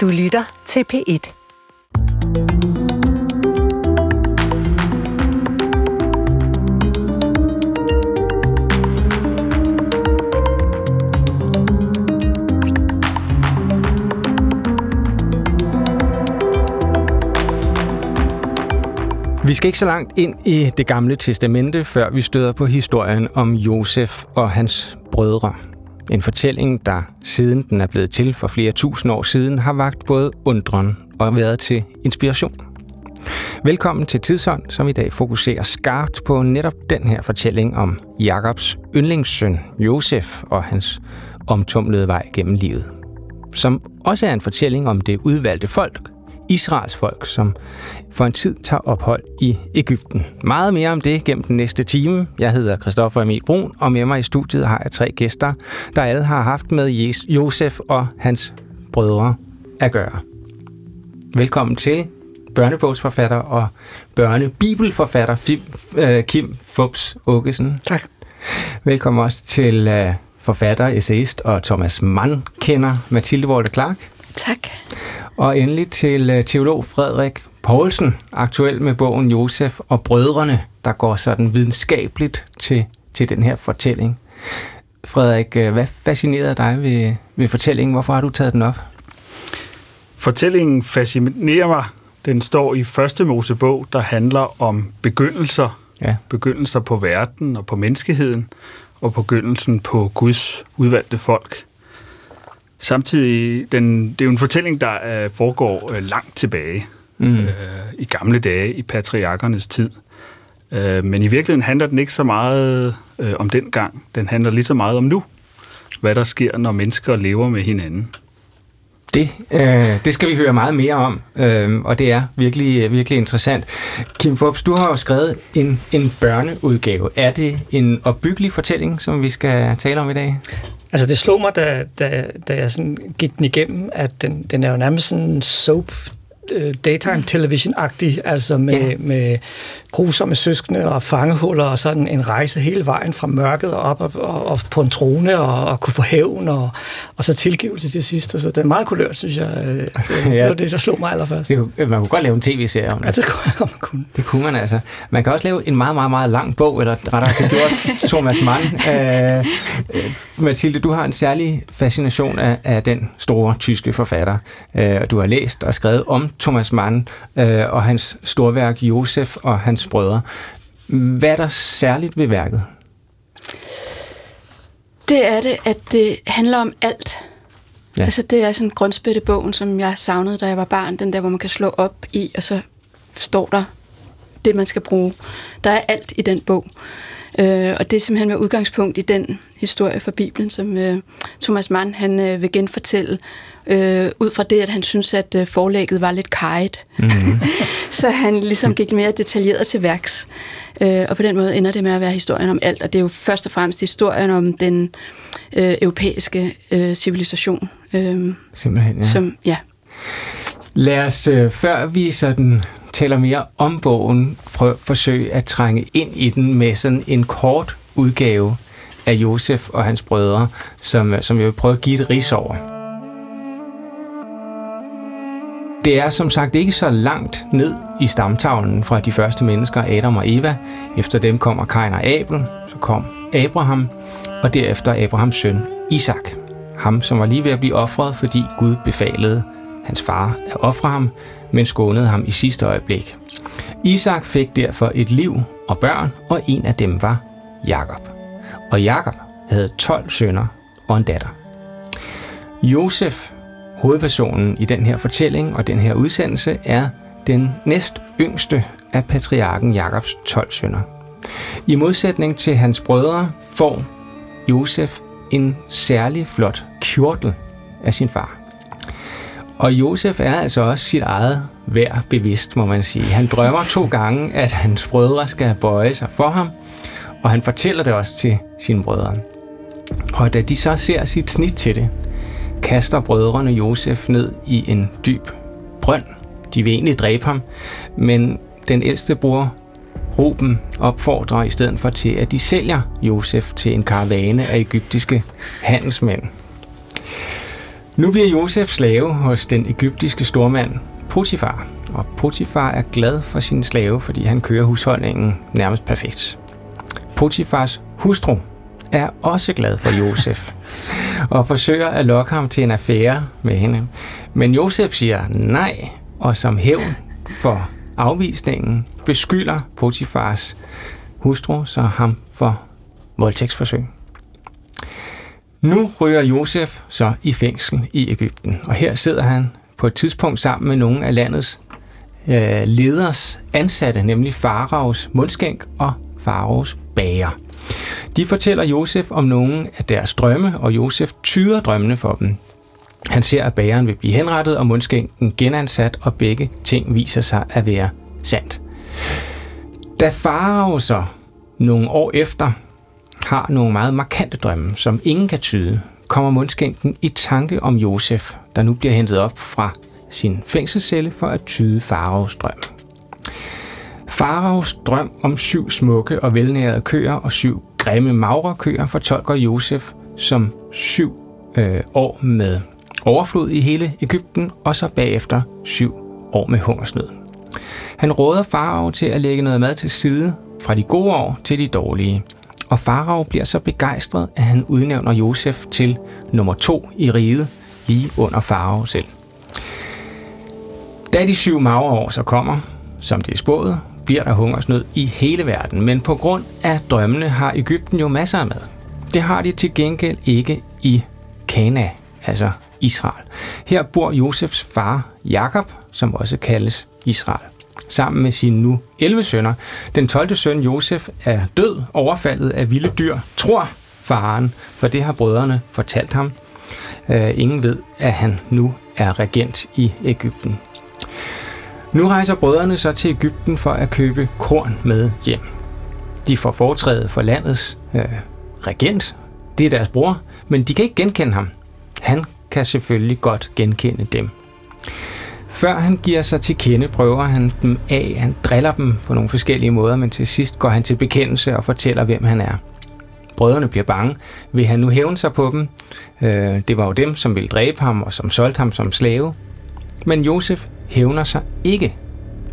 Du lytter til P1. Vi skal ikke så langt ind i det gamle testamente, før vi støder på historien om Josef og hans brødre. En fortælling, der siden den er blevet til for flere tusind år siden, har vagt både undren og været til inspiration. Velkommen til Tidsånd, som i dag fokuserer skarpt på netop den her fortælling om Jakobs yndlingssøn Josef og hans omtumlede vej gennem livet. Som også er en fortælling om det udvalgte folk, Israels folk, som for en tid tager ophold i Ægypten. Meget mere om det gennem den næste time. Jeg hedder Christoffer Emil Brun, og med mig i studiet har jeg tre gæster, der alle har haft med Josef og hans brødre at gøre. Velkommen til børnebogsforfatter og børnebibelforfatter øh, Kim Fubs Åkesen. Tak. Velkommen også til øh, forfatter, essayist og Thomas Mann kender Mathilde Wolde Clark. Tak. Og endelig til øh, teolog Frederik Poulsen, aktuel med bogen Josef og Brødrene, der går sådan videnskabeligt til, til den her fortælling. Frederik, øh, hvad fascinerede dig ved, ved fortællingen? Hvorfor har du taget den op? Fortællingen fascinerer mig. Den står i første Mosebog, der handler om begyndelser. Ja. Begyndelser på verden og på menneskeheden, og begyndelsen på Guds udvalgte folk. Samtidig, den, det er jo en fortælling, der uh, foregår uh, langt tilbage, mm. uh, i gamle dage, i patriarkernes tid. Uh, men i virkeligheden handler den ikke så meget uh, om den gang. Den handler lige så meget om nu. Hvad der sker, når mennesker lever med hinanden. Det, øh, det skal vi høre meget mere om, øh, og det er virkelig, virkelig interessant. Kim Forbes, du har jo skrevet en, en børneudgave. Er det en opbyggelig fortælling, som vi skal tale om i dag? Altså det slog mig, da, da, da jeg sådan gik den igennem, at den, den er jo nærmest sådan soap øh, daytime television-agtig, altså med, ja. med grusomme søskende og fangehuller og sådan en rejse hele vejen fra mørket og op og, og, og på en trone og, og kunne få hævn og, og så tilgivelse til sidst. Så det er meget kulørt, synes jeg. Øh, det, ja. det var det, der slog mig allerførst. Det kunne, man kunne godt lave en tv-serie om det. Ja, det kunne man, kunne. Det kunne man altså. Man kan også lave en meget, meget, meget lang bog, eller rettere det gjort Thomas Mann. Øh, Mathilde, du har en særlig fascination af, af den store tyske forfatter. Øh, du har læst og skrevet om Thomas Mann øh, og hans storværk Josef og hans brødre. Hvad er der særligt ved værket? Det er det, at det handler om alt. Ja. Altså det er sådan grundspættebogen, som jeg savnede, da jeg var barn. Den der, hvor man kan slå op i, og så står der det, man skal bruge. Der er alt i den bog. Øh, og det er simpelthen med udgangspunkt i den historie fra Bibelen, som øh, Thomas Mann han, øh, vil genfortælle, øh, ud fra det, at han synes, at øh, forlægget var lidt kajet. Mm-hmm. så han ligesom gik mere detaljeret til værks. Øh, og på den måde ender det med at være historien om alt, og det er jo først og fremmest historien om den øh, europæiske øh, civilisation. Øh, Simpelthen, ja. Som, ja. Lad os, øh, før vi sådan taler mere om bogen, prøve forsøge at trænge ind i den med sådan en kort udgave af Josef og hans brødre, som, øh, som jeg vil prøve at give et ris over. Det er som sagt ikke så langt ned i stamtavlen fra de første mennesker, Adam og Eva. Efter dem kommer Kain og Abel, så kom Abraham, og derefter Abrahams søn Isak. Ham, som var lige ved at blive offret, fordi Gud befalede hans far at ofre ham, men skånede ham i sidste øjeblik. Isak fik derfor et liv og børn, og en af dem var Jakob. Og Jakob havde 12 sønner og en datter. Josef, hovedpersonen i den her fortælling og den her udsendelse, er den næst yngste af patriarken Jakobs 12 sønner. I modsætning til hans brødre får Josef en særlig flot kjortel af sin far. Og Josef er altså også sit eget værd bevidst, må man sige. Han drømmer to gange, at hans brødre skal bøje sig for ham, og han fortæller det også til sine brødre. Og da de så ser sit snit til det, kaster brødrene Josef ned i en dyb brønd. De vil egentlig dræbe ham, men den ældste bror Ruben opfordrer i stedet for til, at de sælger Josef til en karavane af egyptiske handelsmænd. Nu bliver Josef slave hos den egyptiske stormand Potifar, og Potifar er glad for sin slave, fordi han kører husholdningen nærmest perfekt. Potifars hustru er også glad for Josef og forsøger at lokke ham til en affære med hende. Men Josef siger nej, og som hævn for afvisningen beskylder Potifars hustru så ham for voldtægtsforsøg. Nu ryger Josef så i fængsel i Ægypten, og her sidder han på et tidspunkt sammen med nogle af landets øh, leders ansatte, nemlig Faraos mundskænk og Faraos bager. De fortæller Josef om nogle af deres drømme, og Josef tyder drømmene for dem. Han ser, at bageren vil blive henrettet, og mundskænken genansat, og begge ting viser sig at være sandt. Da Farao så nogle år efter har nogle meget markante drømme, som ingen kan tyde, kommer mundskænken i tanke om Josef, der nu bliver hentet op fra sin fængselscelle for at tyde Faraos drøm. Faraos drøm om syv smukke og velnærede køer og syv grimme maurerkøer fortolker Josef som syv øh, år med overflod i hele Ægypten, og så bagefter syv år med hungersnød. Han råder Farao til at lægge noget mad til side fra de gode år til de dårlige. Og Farao bliver så begejstret, at han udnævner Josef til nummer to i riget, lige under Farao selv. Da de syv magre år så kommer, som det er spået, bliver der hungersnød i hele verden, men på grund af drømmene har Ægypten jo masser af mad. Det har de til gengæld ikke i Kana, altså Israel. Her bor Josefs far, Jakob, som også kaldes Israel, sammen med sine nu 11 sønner. Den 12. søn, Josef, er død, overfaldet af vilde dyr, tror faren, for det har brødrene fortalt ham. Øh, ingen ved, at han nu er regent i Ægypten. Nu rejser brødrene så til Ægypten for at købe korn med hjem. De får foretrædet for landets øh, regent. Det er deres bror, men de kan ikke genkende ham. Han kan selvfølgelig godt genkende dem. Før han giver sig til kende, prøver han dem af. Han driller dem på nogle forskellige måder, men til sidst går han til bekendelse og fortæller, hvem han er. Brødrene bliver bange. Vil han nu hævne sig på dem? Øh, det var jo dem, som ville dræbe ham og som solgte ham som slave. Men Josef hævner sig ikke.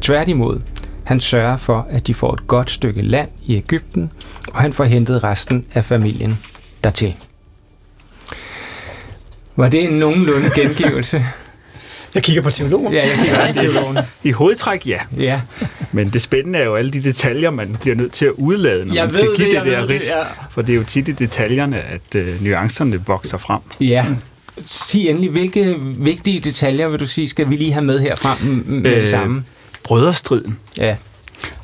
Tværtimod, han sørger for, at de får et godt stykke land i Ægypten, og han får hentet resten af familien dertil. Var det en nogenlunde gengivelse? Jeg kigger på teologen. Ja, jeg kigger på teologen. I hovedtræk, ja. Ja. Men det spændende er jo alle de detaljer, man bliver nødt til at udlade, når Jeg man skal ved give det, det, der ved det, ris. ja. For det er jo tit i detaljerne, at øh, nuancerne vokser frem. Ja. Sig endelig, hvilke vigtige detaljer vil du sige, skal vi lige have med herfra med det Øh, samme? Brødrestriden. Ja.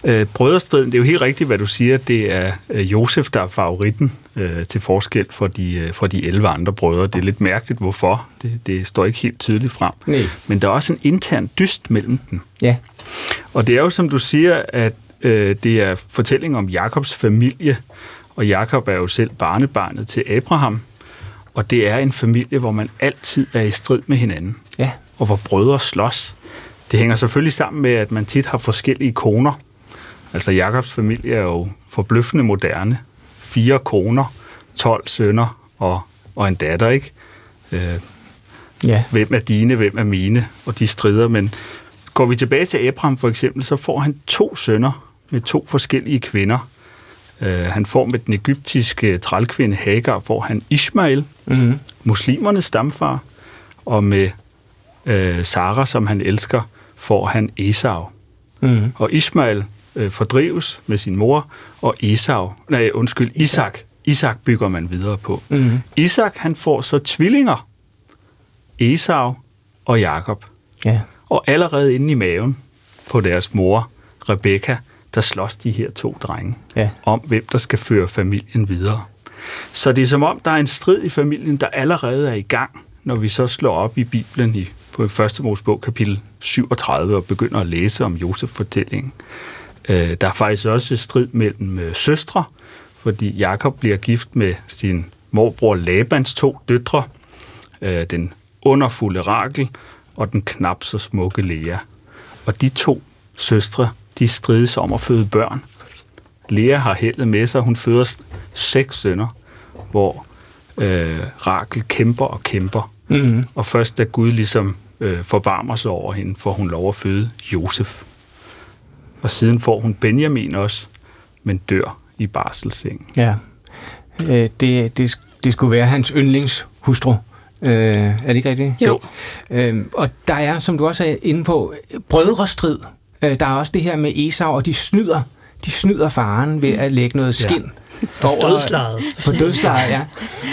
Øh, brødrestriden, det er jo helt rigtigt, hvad du siger. Det er øh, Josef, der er favoritten øh, til forskel for de, øh, for de 11 andre brødre. Det er lidt mærkeligt, hvorfor. Det, det står ikke helt tydeligt frem. Nej. Men der er også en intern dyst mellem dem. Ja. Og det er jo, som du siger, at øh, det er fortælling om Jakobs familie, og Jakob er jo selv barnebarnet til Abraham, og det er en familie, hvor man altid er i strid med hinanden, Ja. og hvor brødre slås. Det hænger selvfølgelig sammen med, at man tit har forskellige koner. Altså Jakobs familie er jo forbløffende moderne. Fire koner, 12 sønner og, og en datter, ikke? Øh, Ja. hvem er dine, hvem er mine, og de strider. Men går vi tilbage til Abraham for eksempel, så får han to sønner med to forskellige kvinder. Uh, han får med den egyptiske trælkvinde Hagar, får han Ishmael, Mm-hmm. muslimernes stamfar, og med uh, Sara, som han elsker, får han Esau. Mm-hmm. Og Ishmael uh, fordrives med sin mor, og Esau, nej, undskyld, Isak, Isak bygger man videre på. Mm-hmm. Isak, han får så tvillinger, Esau og Jakob. Ja. Og allerede inde i maven på deres mor, Rebekka, der slås de her to drenge Ja. om, hvem der skal føre familien videre. Så det er som om, der er en strid i familien, der allerede er i gang, når vi så slår op i Bibelen i, på 1. Mosebog kapitel 37 og begynder at læse om Josef-fortællingen. Øh, der er faktisk også strid mellem øh, søstre, fordi Jakob bliver gift med sin morbror Labans to døtre, øh, den underfulde Rakel og den knap så smukke Lea. Og de to søstre, de strides om at føde børn. Lea har heldet med sig, hun føder seks sønner, hvor øh, Rakel kæmper og kæmper Mm-hmm. Og først da Gud ligesom øh, forbarmer sig over hende, får hun lov at føde Josef. Og siden får hun Benjamin også, men dør i barselseng. Ja, øh, det, det, det skulle være hans yndlingshustru. Øh, er det ikke rigtigt? Jo. Øh, og der er, som du også er inde på, brødrestrid. Øh, der er også det her med Esau, og de snyder, de snyder faren ved at lægge noget skin. Ja. På dødslaget. På dødslaget, ja.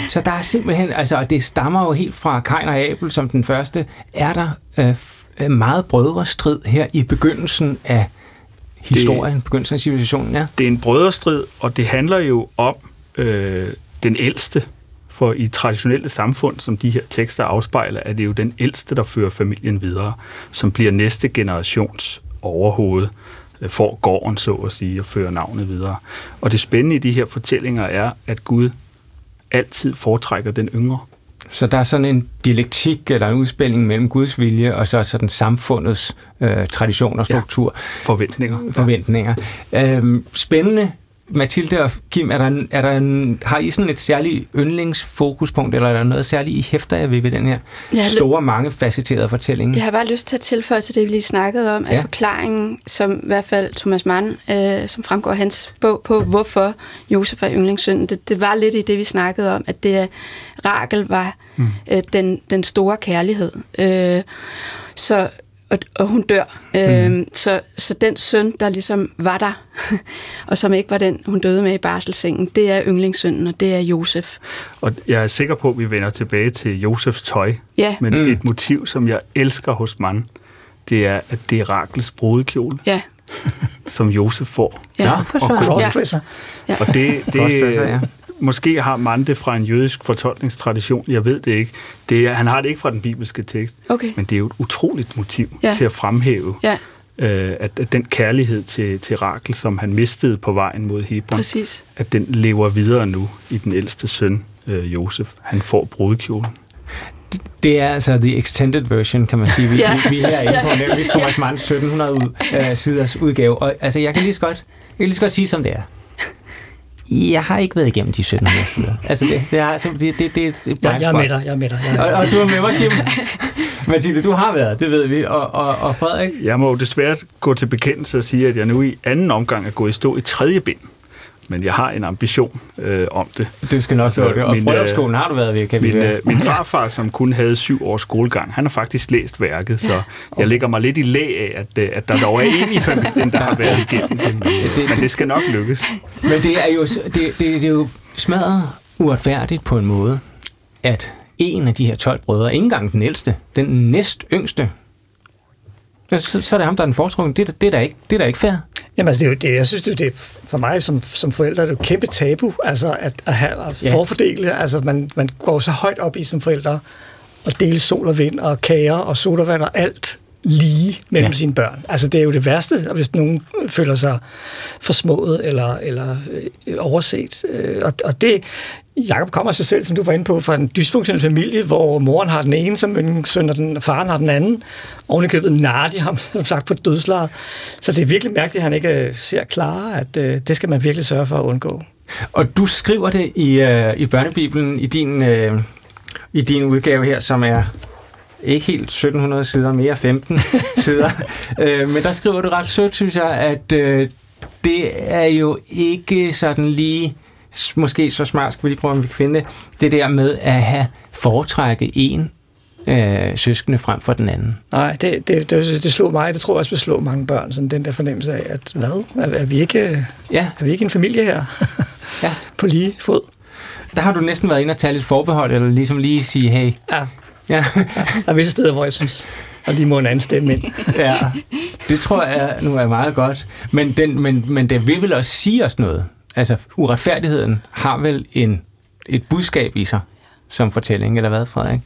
Så der er simpelthen, altså, og det stammer jo helt fra Kain og Abel som den første, er der øh, meget brødrestrid her i begyndelsen af historien, det, begyndelsen af civilisationen, ja. Det er en brødrestrid, og det handler jo om øh, den ældste, for i traditionelle samfund, som de her tekster afspejler, er det jo den ældste, der fører familien videre, som bliver næste generations overhoved, øh, får gården, så at sige, og fører navnet videre. Og det spændende i de her fortællinger er, at Gud altid foretrækker den yngre. Så der er sådan en dialektik eller en udspænding mellem Guds vilje og så sådan samfundets øh, tradition og struktur. Ja, forventninger. Forventninger. Ja. Øhm, spændende Mathilde og Kim, er der, er der en, har I sådan et særligt yndlingsfokuspunkt, eller er der noget særligt, I hæfter jer ved ved den her ja, store, mange facetterede fortælling? Jeg har bare lyst til at tilføje til det, vi lige snakkede om, at ja. forklaringen, som i hvert fald Thomas Mann, øh, som fremgår af hans bog på, hvorfor Josef er yndlingssønnen, det, det var lidt i det, vi snakkede om, at det er, Rakel var mm. øh, den, den store kærlighed. Øh, så og, og hun dør. Mm. Øhm, så, så den søn, der ligesom var der, og som ikke var den, hun døde med i barselssengen, det er yndlingssønnen, og det er Josef. Og jeg er sikker på, at vi vender tilbage til Josefs tøj. Ja. Men mm. et motiv, som jeg elsker hos mand, det er, at det er Rakels brudekjole. Ja. som Josef får. Ja, ja for så. Ja. Og det, det, ja måske har man det fra en jødisk fortolkningstradition, jeg ved det ikke. Det er, han har det ikke fra den bibelske tekst, okay. men det er jo et utroligt motiv ja. til at fremhæve, ja. øh, at, at den kærlighed til, til Rakel, som han mistede på vejen mod Hebron, Præcis. at den lever videre nu i den ældste søn, øh, Josef. Han får brudekjolen. Det er altså the extended version, kan man sige. Vi, ja. vi, vi er her inde på nemlig Thomas Manns 1700 ud, uh, siders udgave. Og altså, jeg kan lige så godt, jeg kan lige så godt sige, som det er. Jeg har ikke været igennem de 1700 sider. Altså, det, det, har, det, det, det, det er et ja, jeg er med dig, jeg er med dig. Jeg er med dig. Og, og du er med mig, Kim. Mathilde, du har været, det ved vi. Og, og, og Frederik? Jeg må desværre gå til bekendelse og sige, at jeg nu i anden omgang er gået i stå i tredje bind men jeg har en ambition øh, om det. Du skal nok så det. Og bryllupsskolen har du været ved, kan min, vi øh, Min farfar, som kun havde syv års skolegang, han har faktisk læst værket, så okay. jeg lægger mig lidt i læg af, at, øh, at der dog er en i familien, der har været igennem det. Men, men det skal nok lykkes. Men det er jo, det, det, det er jo smadret uretfærdigt på en måde, at en af de her 12 brødre, ikke engang den ældste, den næst yngste, så, så er det ham, der er den foretrukne. Det, det, er da ikke, det er da ikke fair. Jamen altså, det er jo det, jeg synes, det er for mig som, som forældre, det er jo et kæmpe tabu, altså at, at, have, at ja. forfordele. Altså man, man går så højt op i som forældre, at dele sol og vind og kager og sodavand og alt lige mellem ja. sine børn. Altså det er jo det værste, hvis nogen føler sig forsmået eller, eller øh, overset. Øh, og, og det, Jakob kommer sig selv, som du var inde på, fra en dysfunktionel familie, hvor moren har den ene som søn, og den, faren har den anden. Oven i købet de ham, som sagt, på dødslaget. Så det er virkelig mærkeligt, at han ikke øh, ser klare, at øh, det skal man virkelig sørge for at undgå. Og du skriver det i, øh, i børnebibelen, i din, øh, i din udgave her, som er ikke helt 1700 sider, mere 15 sider. Øh, men der skriver du ret sødt, synes jeg, at øh, det er jo ikke sådan lige måske så smart, skal vi lige prøve, om vi kan finde det, det der med at have foretrække en øh, søskende frem for den anden. Nej, det, det, det, det slog mig, det tror jeg også vil slå mange børn, sådan den der fornemmelse af, at hvad, er, er, vi, ikke, ja. er vi ikke en familie her? ja. På lige fod. Der har du næsten været inde og tage lidt forbehold, eller ligesom lige sige, hey. Ja. ja. ja. Der er visse steder, hvor jeg synes, og lige må en anden stemme ind. ja, det tror jeg nu er meget godt. Men, den, men, men det vil vel også sige os noget altså uretfærdigheden har vel en, et budskab i sig som fortælling, eller hvad, Frederik?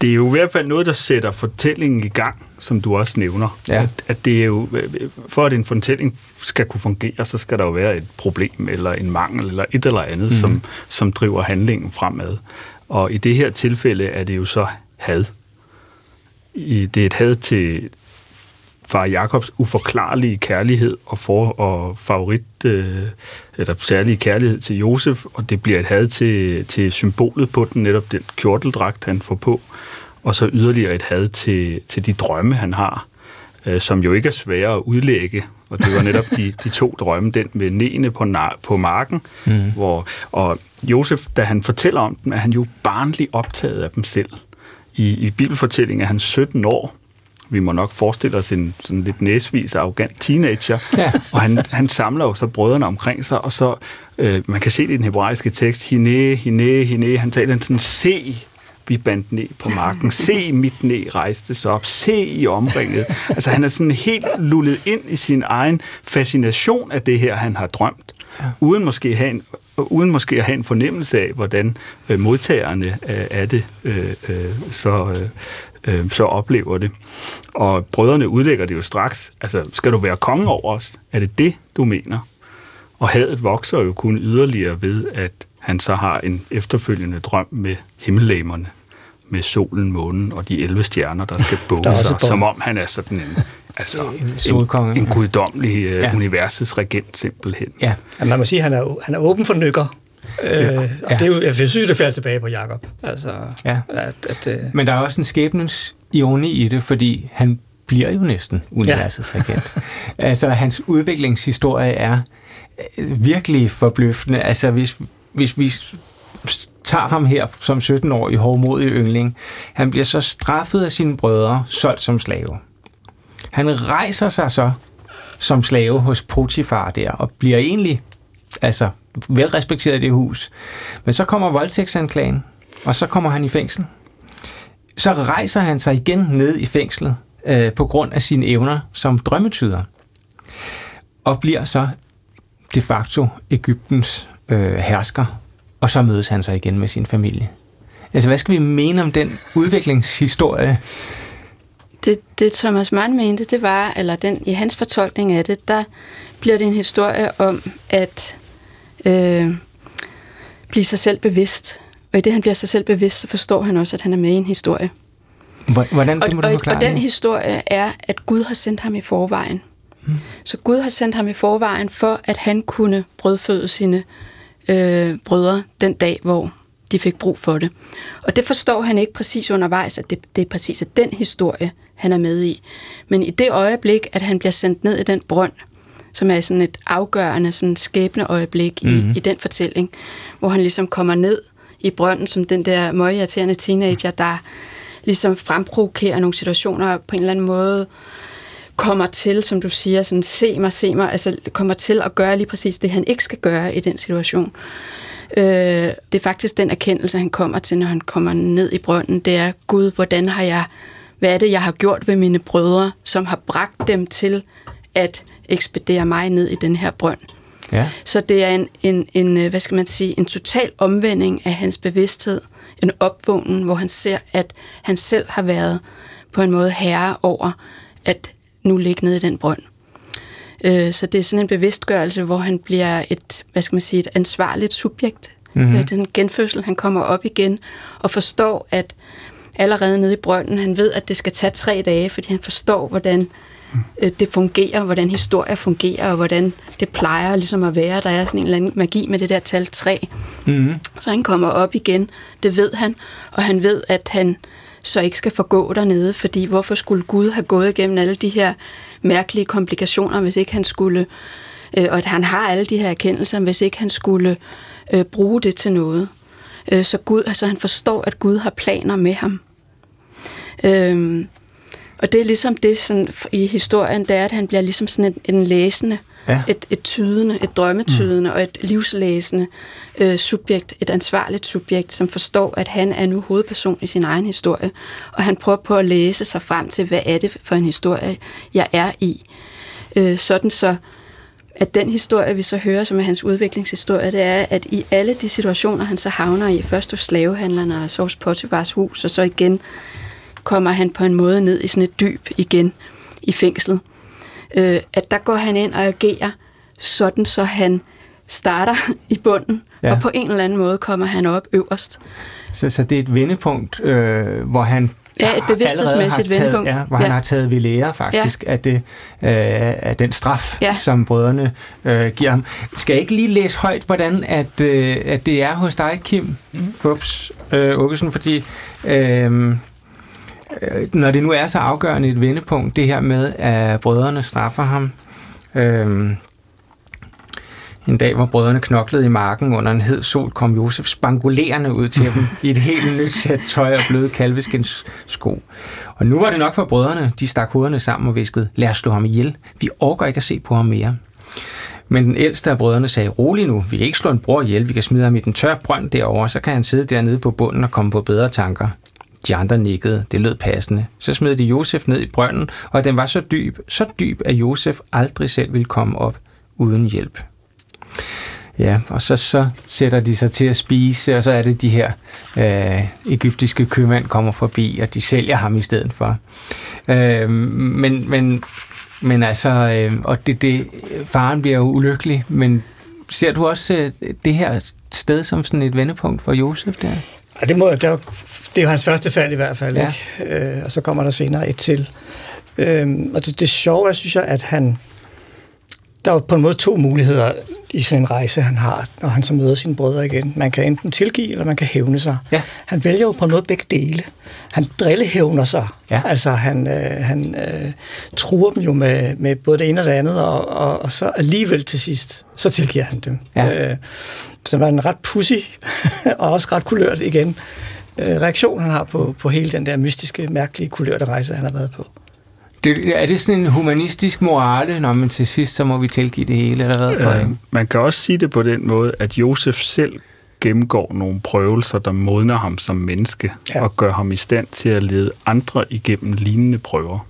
Det er jo i hvert fald noget, der sætter fortællingen i gang, som du også nævner. Ja. At, at det er jo, for at en fortælling skal kunne fungere, så skal der jo være et problem, eller en mangel, eller et eller andet, mm. som, som driver handlingen fremad. Og i det her tilfælde er det jo så had. I, det er et had til, far Jakobs uforklarlige kærlighed og, for, og favorit, øh, eller særlige kærlighed til Josef, og det bliver et had til, til symbolet på den, netop den kjorteldragt, han får på, og så yderligere et had til, til de drømme, han har, øh, som jo ikke er svære at udlægge, og det var netop de, de to drømme, den med nene på, på marken, mm. hvor, og Josef, da han fortæller om dem, er han jo barnligt optaget af dem selv. I, i bibelfortællingen er han 17 år, vi må nok forestille os en sådan lidt næsvis arrogant teenager, ja. og han, han samler jo så brødrene omkring sig, og så, øh, man kan se det i den hebraiske tekst, hine, hine, hine, han taler sådan, se, vi bandt ned på marken, se mit næ rejste sig op, se i omringet. Altså han er sådan helt lullet ind i sin egen fascination af det her, han har drømt, uden måske have en uden måske at have en fornemmelse af, hvordan øh, modtagerne af, af det øh, øh, så, øh, øh, så oplever det. Og brødrene udlægger det jo straks. Altså, skal du være konge over os? Er det det, du mener? Og hadet vokser jo kun yderligere ved, at han så har en efterfølgende drøm med himmellæmerne, med solen, månen og de 11 stjerner, der skal boge sig, som om han er sådan en, altså, en, en, en guddommelig øh, ja. universets regent simpelthen. Ja. ja, man må sige, at han er, han er åben for nykker. Øh, ja. og det er jo, jeg synes, det falder tilbage på Jakob. Altså, ja. at, at, øh... Men der er også en skæbnens ironi i det, fordi han bliver jo næsten universets ja. regent. altså, hans udviklingshistorie er øh, virkelig forbløffende. Altså, hvis, hvis vi tager ham her som 17-årig hårdmodig yngling, han bliver så straffet af sine brødre, solgt som slave. Han rejser sig så som slave hos Potifar der, og bliver egentlig altså velrespekteret i det hus. Men så kommer voldtægtsanklagen, og så kommer han i fængsel. Så rejser han sig igen ned i fængslet øh, på grund af sine evner som drømmetyder. Og bliver så de facto Ægyptens øh, hersker, og så mødes han så igen med sin familie. Altså, hvad skal vi mene om den udviklingshistorie? Det, det Thomas Mann mente, det var, eller den, i hans fortolkning af det, der bliver det en historie om, at øh, blive sig selv bevidst. Og i det, han bliver sig selv bevidst, så forstår han også, at han er med i en historie. Hvordan, det må og, og, og den historie er, at Gud har sendt ham i forvejen. Hmm. Så Gud har sendt ham i forvejen for, at han kunne brødføde sine øh, brødre den dag, hvor de fik brug for det. Og det forstår han ikke præcis undervejs, at det, det er præcis at den historie, han er med i. Men i det øjeblik, at han bliver sendt ned i den brønd, som er sådan et afgørende sådan skæbne øjeblik i, mm-hmm. i den fortælling, hvor han ligesom kommer ned i brønden som den der møgirriterende teenager, der ligesom fremprovokerer nogle situationer på en eller anden måde, kommer til, som du siger, sådan, se mig, se mig, altså kommer til at gøre lige præcis det, han ikke skal gøre i den situation. Øh, det er faktisk den erkendelse, han kommer til, når han kommer ned i brønden, det er, Gud, hvordan har jeg, hvad er det, jeg har gjort ved mine brødre, som har bragt dem til at ekspedere mig ned i den her brønd. Ja. Så det er en, en, en, øh, hvad skal man sige, en total omvending af hans bevidsthed, en opvågning, hvor han ser, at han selv har været på en måde herre over at nu ligge nede i den brønd. Øh, så det er sådan en bevidstgørelse, hvor han bliver et, hvad skal man sige, et ansvarligt subjekt. Mm-hmm. Den genfødsel, han kommer op igen og forstår, at allerede nede i brønden, han ved, at det skal tage tre dage, fordi han forstår, hvordan øh, det fungerer, hvordan historier fungerer, og hvordan det plejer ligesom at være. Der er sådan en eller anden magi med det der tal 3. Mm-hmm. Så han kommer op igen, det ved han, og han ved, at han så ikke skal forgå dernede, fordi hvorfor skulle Gud have gået igennem alle de her mærkelige komplikationer, hvis ikke han skulle, øh, og at han har alle de her erkendelser, hvis ikke han skulle øh, bruge det til noget. Øh, så Gud, altså han forstår, at Gud har planer med ham. Øh, og det er ligesom det sådan, i historien, det er, at han bliver ligesom sådan en, en læsende, ja. et, et tydende, et drømmetydende mm. og et livslæsende øh, subjekt, et ansvarligt subjekt, som forstår, at han er nu hovedperson i sin egen historie, og han prøver på at læse sig frem til, hvad er det for en historie, jeg er i. Øh, sådan så, at den historie, vi så hører, som er hans udviklingshistorie, det er, at i alle de situationer, han så havner i, først hos slavehandlerne og så hos Potifars hus, og så igen kommer han på en måde ned i sådan et dyb igen i fængslet. Øh, at der går han ind og agerer sådan, så han starter i bunden, ja. og på en eller anden måde kommer han op øverst. Så, så det er et vendepunkt, øh, hvor han Ja, et bevidsthedsmæssigt vendepunkt. Ja, hvor ja. han har taget ved lære faktisk ja. af, det, øh, af den straf, Ja. som brødrene øh, giver ham. Skal jeg ikke lige læse højt, hvordan at, øh, at det er hos dig, Kim mm. Fubs øh, Åkesen, fordi øh, øh, når det nu er så afgørende et vendepunkt, det her med, at brødrene straffer ham, øh, en dag, hvor brødrene knoklede i marken under en hed sol, kom Josef spangulerende ud til dem i et helt nyt sæt tøj og bløde kalveskins sko. Og nu var det nok for brødrene. De stak hovederne sammen og viskede, lad os slå ham ihjel. Vi orker ikke at se på ham mere. Men den ældste af brødrene sagde, rolig nu, vi kan ikke slå en bror ihjel, vi kan smide ham i den tør brønd derovre, så kan han sidde dernede på bunden og komme på bedre tanker. De andre nikkede, det lød passende. Så smed de Josef ned i brønden, og den var så dyb, så dyb, at Josef aldrig selv ville komme op uden hjælp. Ja, og så, så sætter de sig til at spise, og så er det de her øh, egyptiske købmænd kommer forbi, og de sælger ham i stedet for. Øh, men, men, men altså, øh, og det, det, faren bliver jo ulykkelig, men ser du også øh, det her sted som sådan et vendepunkt for Josef der? Ja, det, må, der det er jo hans første fald i hvert fald, Ja. ikke? Øh, og så kommer der senere et til. Øhm, og det, det sjove er, synes jeg, at han... Der er jo på en måde to muligheder i sådan en rejse, han har, når han så møder sine brødre igen. Man kan enten tilgive, eller man kan hævne sig. Ja. Han vælger jo på måde begge dele. Han drillehævner sig. Ja. Altså, han, øh, han øh, truer dem jo med, med både det ene og det andet, og, og, og så alligevel til sidst, så tilgiver han dem. Ja. Øh, så var en ret pussy, og også ret kulørt igen, øh, reaktion, han har på, på hele den der mystiske, mærkelige, kulørte rejse, han har været på. Det, er det sådan en humanistisk morale, når man til sidst, så må vi tilgive det hele, eller hvad? Øh, man kan også sige det på den måde, at Josef selv gennemgår nogle prøvelser, der modner ham som menneske, ja. og gør ham i stand til at lede andre igennem lignende prøver.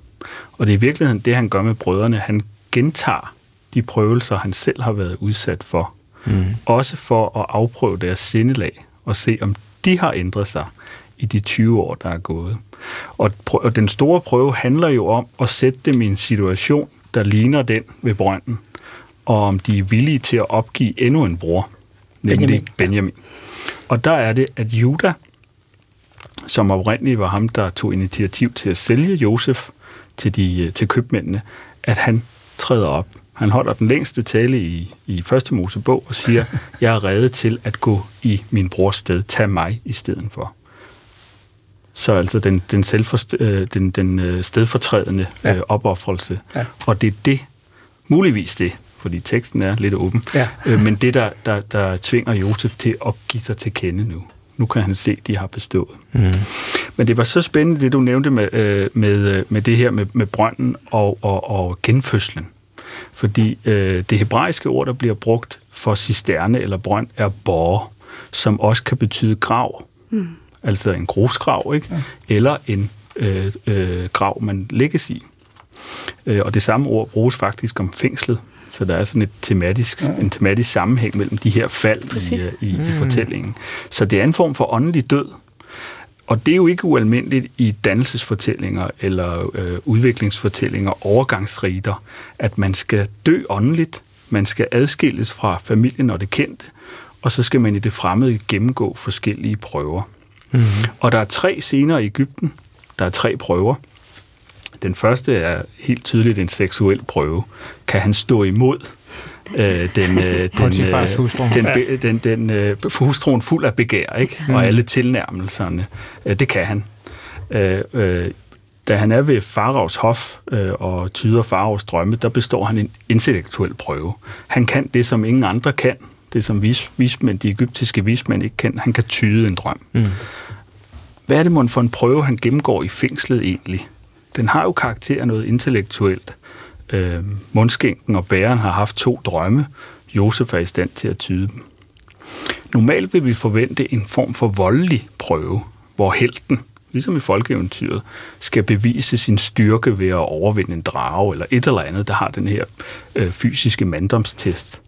Og det er i virkeligheden det, han gør med brødrene. Han gentager de prøvelser, han selv har været udsat for. Mm. Også for at afprøve deres sindelag, og se, om de har ændret sig i de 20 år, der er gået. Og, og den store prøve handler jo om at sætte dem i en situation, der ligner den ved brønden, og om de er villige til at opgive endnu en bror, nemlig Benjamin. Benjamin. Benjamin. Og der er det, at Juda, som oprindeligt var ham, der tog initiativ til at sælge Josef til, de, til købmændene, at han træder op. Han holder den længste tale i, i første Mosebog og siger, jeg er reddet til at gå i min brors sted. Tag mig i stedet for. Så altså den, den, øh, den, den øh, stedfortrædende Ja. øh, opoffrelse. Ja. Og det er det, muligvis det, fordi teksten er lidt åben, Ja. øh, men det, der, der, der tvinger Josef til at give sig til kende nu. Nu kan han se, at de har bestået. mm. Men det var så spændende, det du nævnte med, øh, med, øh, med det her med, med brønden og, og, og genfødslen. Fordi øh, det hebraiske ord, der bliver brugt for cisterne eller brønd, er bor, som også kan betyde grav. Mm. Altså en grusgrav, ikke? Ja. Eller en øh, øh, grav, man lægges i. Øh, og det samme ord bruges faktisk om fængslet. Så der er sådan et tematisk, ja. en tematisk sammenhæng mellem de her fald i, Præcis. øh, i, i fortællingen. Så det er en form for åndelig død. Og det er jo ikke ualmindeligt i dannelsesfortællinger eller øh, udviklingsfortællinger, overgangsriter, at man skal dø åndeligt, man skal adskilles fra familien og det kendte, og så skal man i det fremmede gennemgå forskellige prøver. Mm-hmm. Og der er tre scener i Ægypten. Der er tre prøver. Den første er helt tydeligt en seksuel prøve. Kan han stå imod øh, den, øh, den, hustru. den, be, den, den øh, hustruen fuld af begær, ikke? og alle tilnærmelserne. Øh, det kan han. Øh, øh, da han er ved Faraos hof øh, og tyder Faraos drømme, der består han en intellektuel prøve. Han kan det, som ingen andre kan. Det, som vis, vismænd, de egyptiske vismænd ikke kan. Han kan tyde en drøm. Mm. Hvad er det mon for en prøve, han gennemgår i fængslet egentlig? Den har jo karakter af noget intellektuelt. Øh, mundskænken og bæren har haft to drømme. Josef er i stand til at tyde dem. Normalt vil vi forvente en form for voldelig prøve, hvor helten, ligesom i folkeeventyret, skal bevise sin styrke ved at overvinde en drage eller et eller andet, der har den her øh, fysiske manddomstest.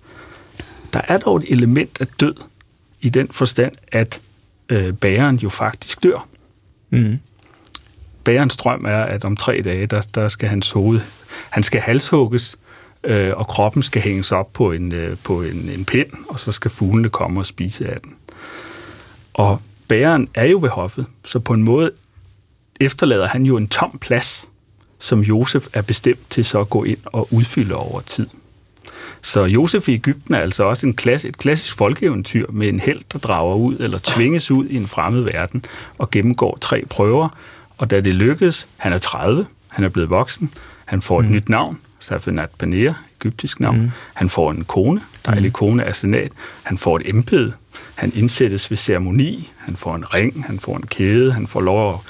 Der er dog et element af død i den forstand, at øh, bæren jo faktisk dør. Mm. Bærens drøm er, at om tre dage, der, der skal hans hoved, han skal halshugges, øh, og kroppen skal hænges op på en, øh, på en, en pind, og så skal fuglene komme og spise af den. Og bæren er jo ved hoffet, så på en måde efterlader han jo en tom plads, som Josef er bestemt til så at gå ind og udfylde over tid. Så Josef i Ægypten er altså også en klasse, et klassisk folkeeventyr med en held, der drager ud eller tvinges ud i en fremmed verden og gennemgår tre prøver. Og da det lykkes, han er 30, han er blevet voksen, han får et mm. nyt navn, Safinat Paneer, egyptisk navn. Mm. Han får en kone, dejlig mm. kone af senat. Han får et embede. Han indsættes ved ceremoni. Han får en ring, han får en kæde, han får lov at,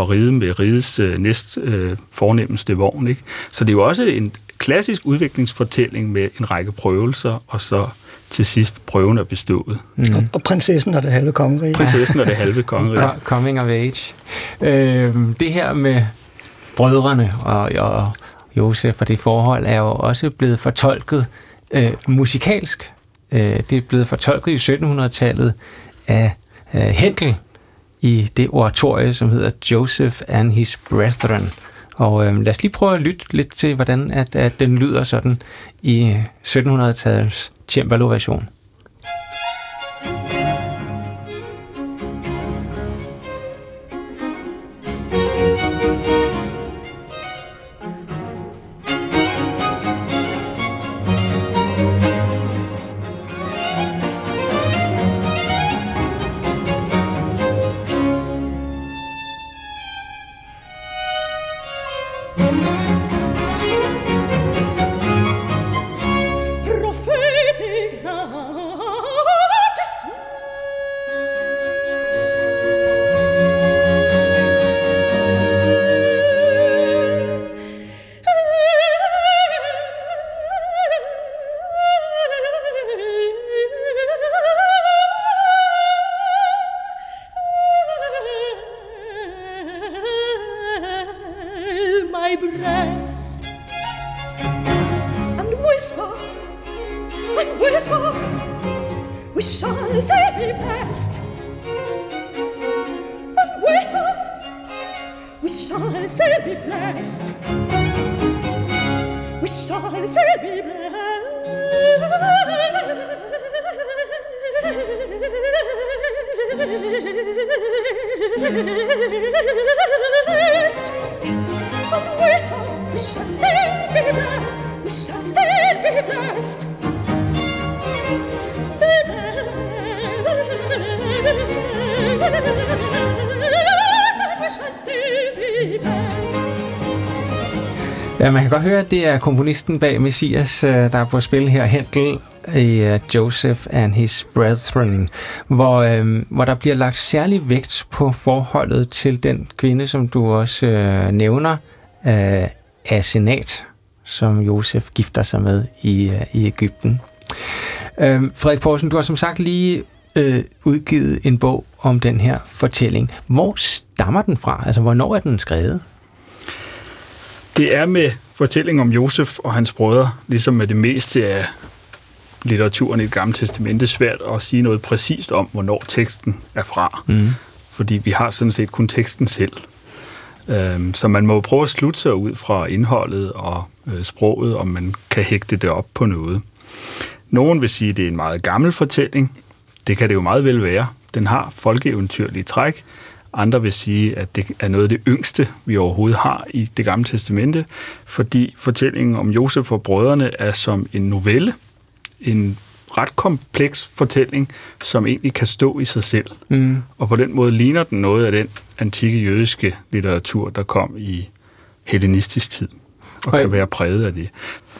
at ride med ridets øh, næst øh, fornemmeste vogn. Ikke? Så det er jo også en klassisk udviklingsfortælling med en række prøvelser, og så til sidst prøven er bestået. Mm. Og, og prinsessen og det halve kongerige. Prinsessen og det halve kongerige. Coming of age. Øh, det her med brødrene og, og Josef og det forhold er jo også blevet fortolket øh, musikalsk. Øh, det er blevet fortolket i 1700-tallet af øh, Henkel i det oratorie, som hedder Joseph and his Brethren. Og øh, lad os lige prøve at lytte lidt til, hvordan at, at den lyder sådan i 1700-tallets cembalo-version. Høre, det er komponisten bag Messias, øh, der er på spil her, Hentel i øh, Joseph and His Brethren, hvor, øh, hvor der bliver lagt særlig vægt på forholdet til den kvinde, som du også øh, nævner, øh, Asenat, som Josef gifter sig med i, øh, i Ægypten. Øh, Frederik Poulsen, du har som sagt lige øh, udgivet en bog om den her fortælling. Hvor stammer den fra? Altså, hvornår er den skrevet? Det er med fortællingen om Josef og hans brødre, ligesom med det meste af litteraturen i det gamle testamente, svært at sige noget præcist om, hvornår teksten er fra. Mm. Fordi vi har sådan set kun teksten selv. Øhm, så man må prøve at slutte sig ud fra indholdet og øh, sproget, om man kan hægte det op på noget. Nogen vil sige, at det er en meget gammel fortælling. Det kan det jo meget vel være. Den har folkeeventyrlige træk, andre vil sige, at det er noget af det yngste, vi overhovedet har i det gamle testamente, fordi fortællingen om Josef og brødrene er som en novelle, en ret kompleks fortælling, som egentlig kan stå i sig selv. Mm. Og på den måde ligner den noget af den antikke jødiske litteratur, der kom i hellenistisk tid og, og kan være præget af det.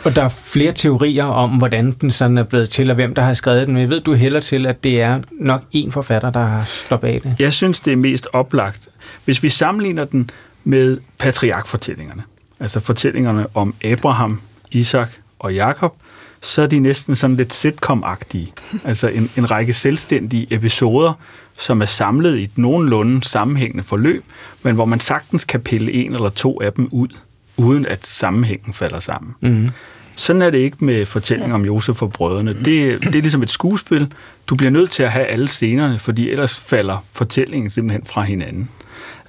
Og der er flere teorier om, hvordan den sådan er blevet til, og hvem der har skrevet den. Men jeg ved, du hælder til, at det er nok én forfatter, der har stået bag det. Jeg synes, det er mest oplagt. Hvis vi sammenligner den med patriarkfortællingerne, altså fortællingerne om Abraham, Isak og Jakob, så er de næsten sådan lidt sitcom-agtige. Altså en, en række selvstændige episoder, som er samlet i et nogenlunde sammenhængende forløb, men hvor man sagtens kan pille en eller to af dem ud uden at sammenhængen falder sammen. Mm. Sådan er det ikke med fortællingen om Josef og brødrene. Det, det er ligesom et skuespil. Du bliver nødt til at have alle scenerne, fordi ellers falder fortællingen simpelthen fra hinanden.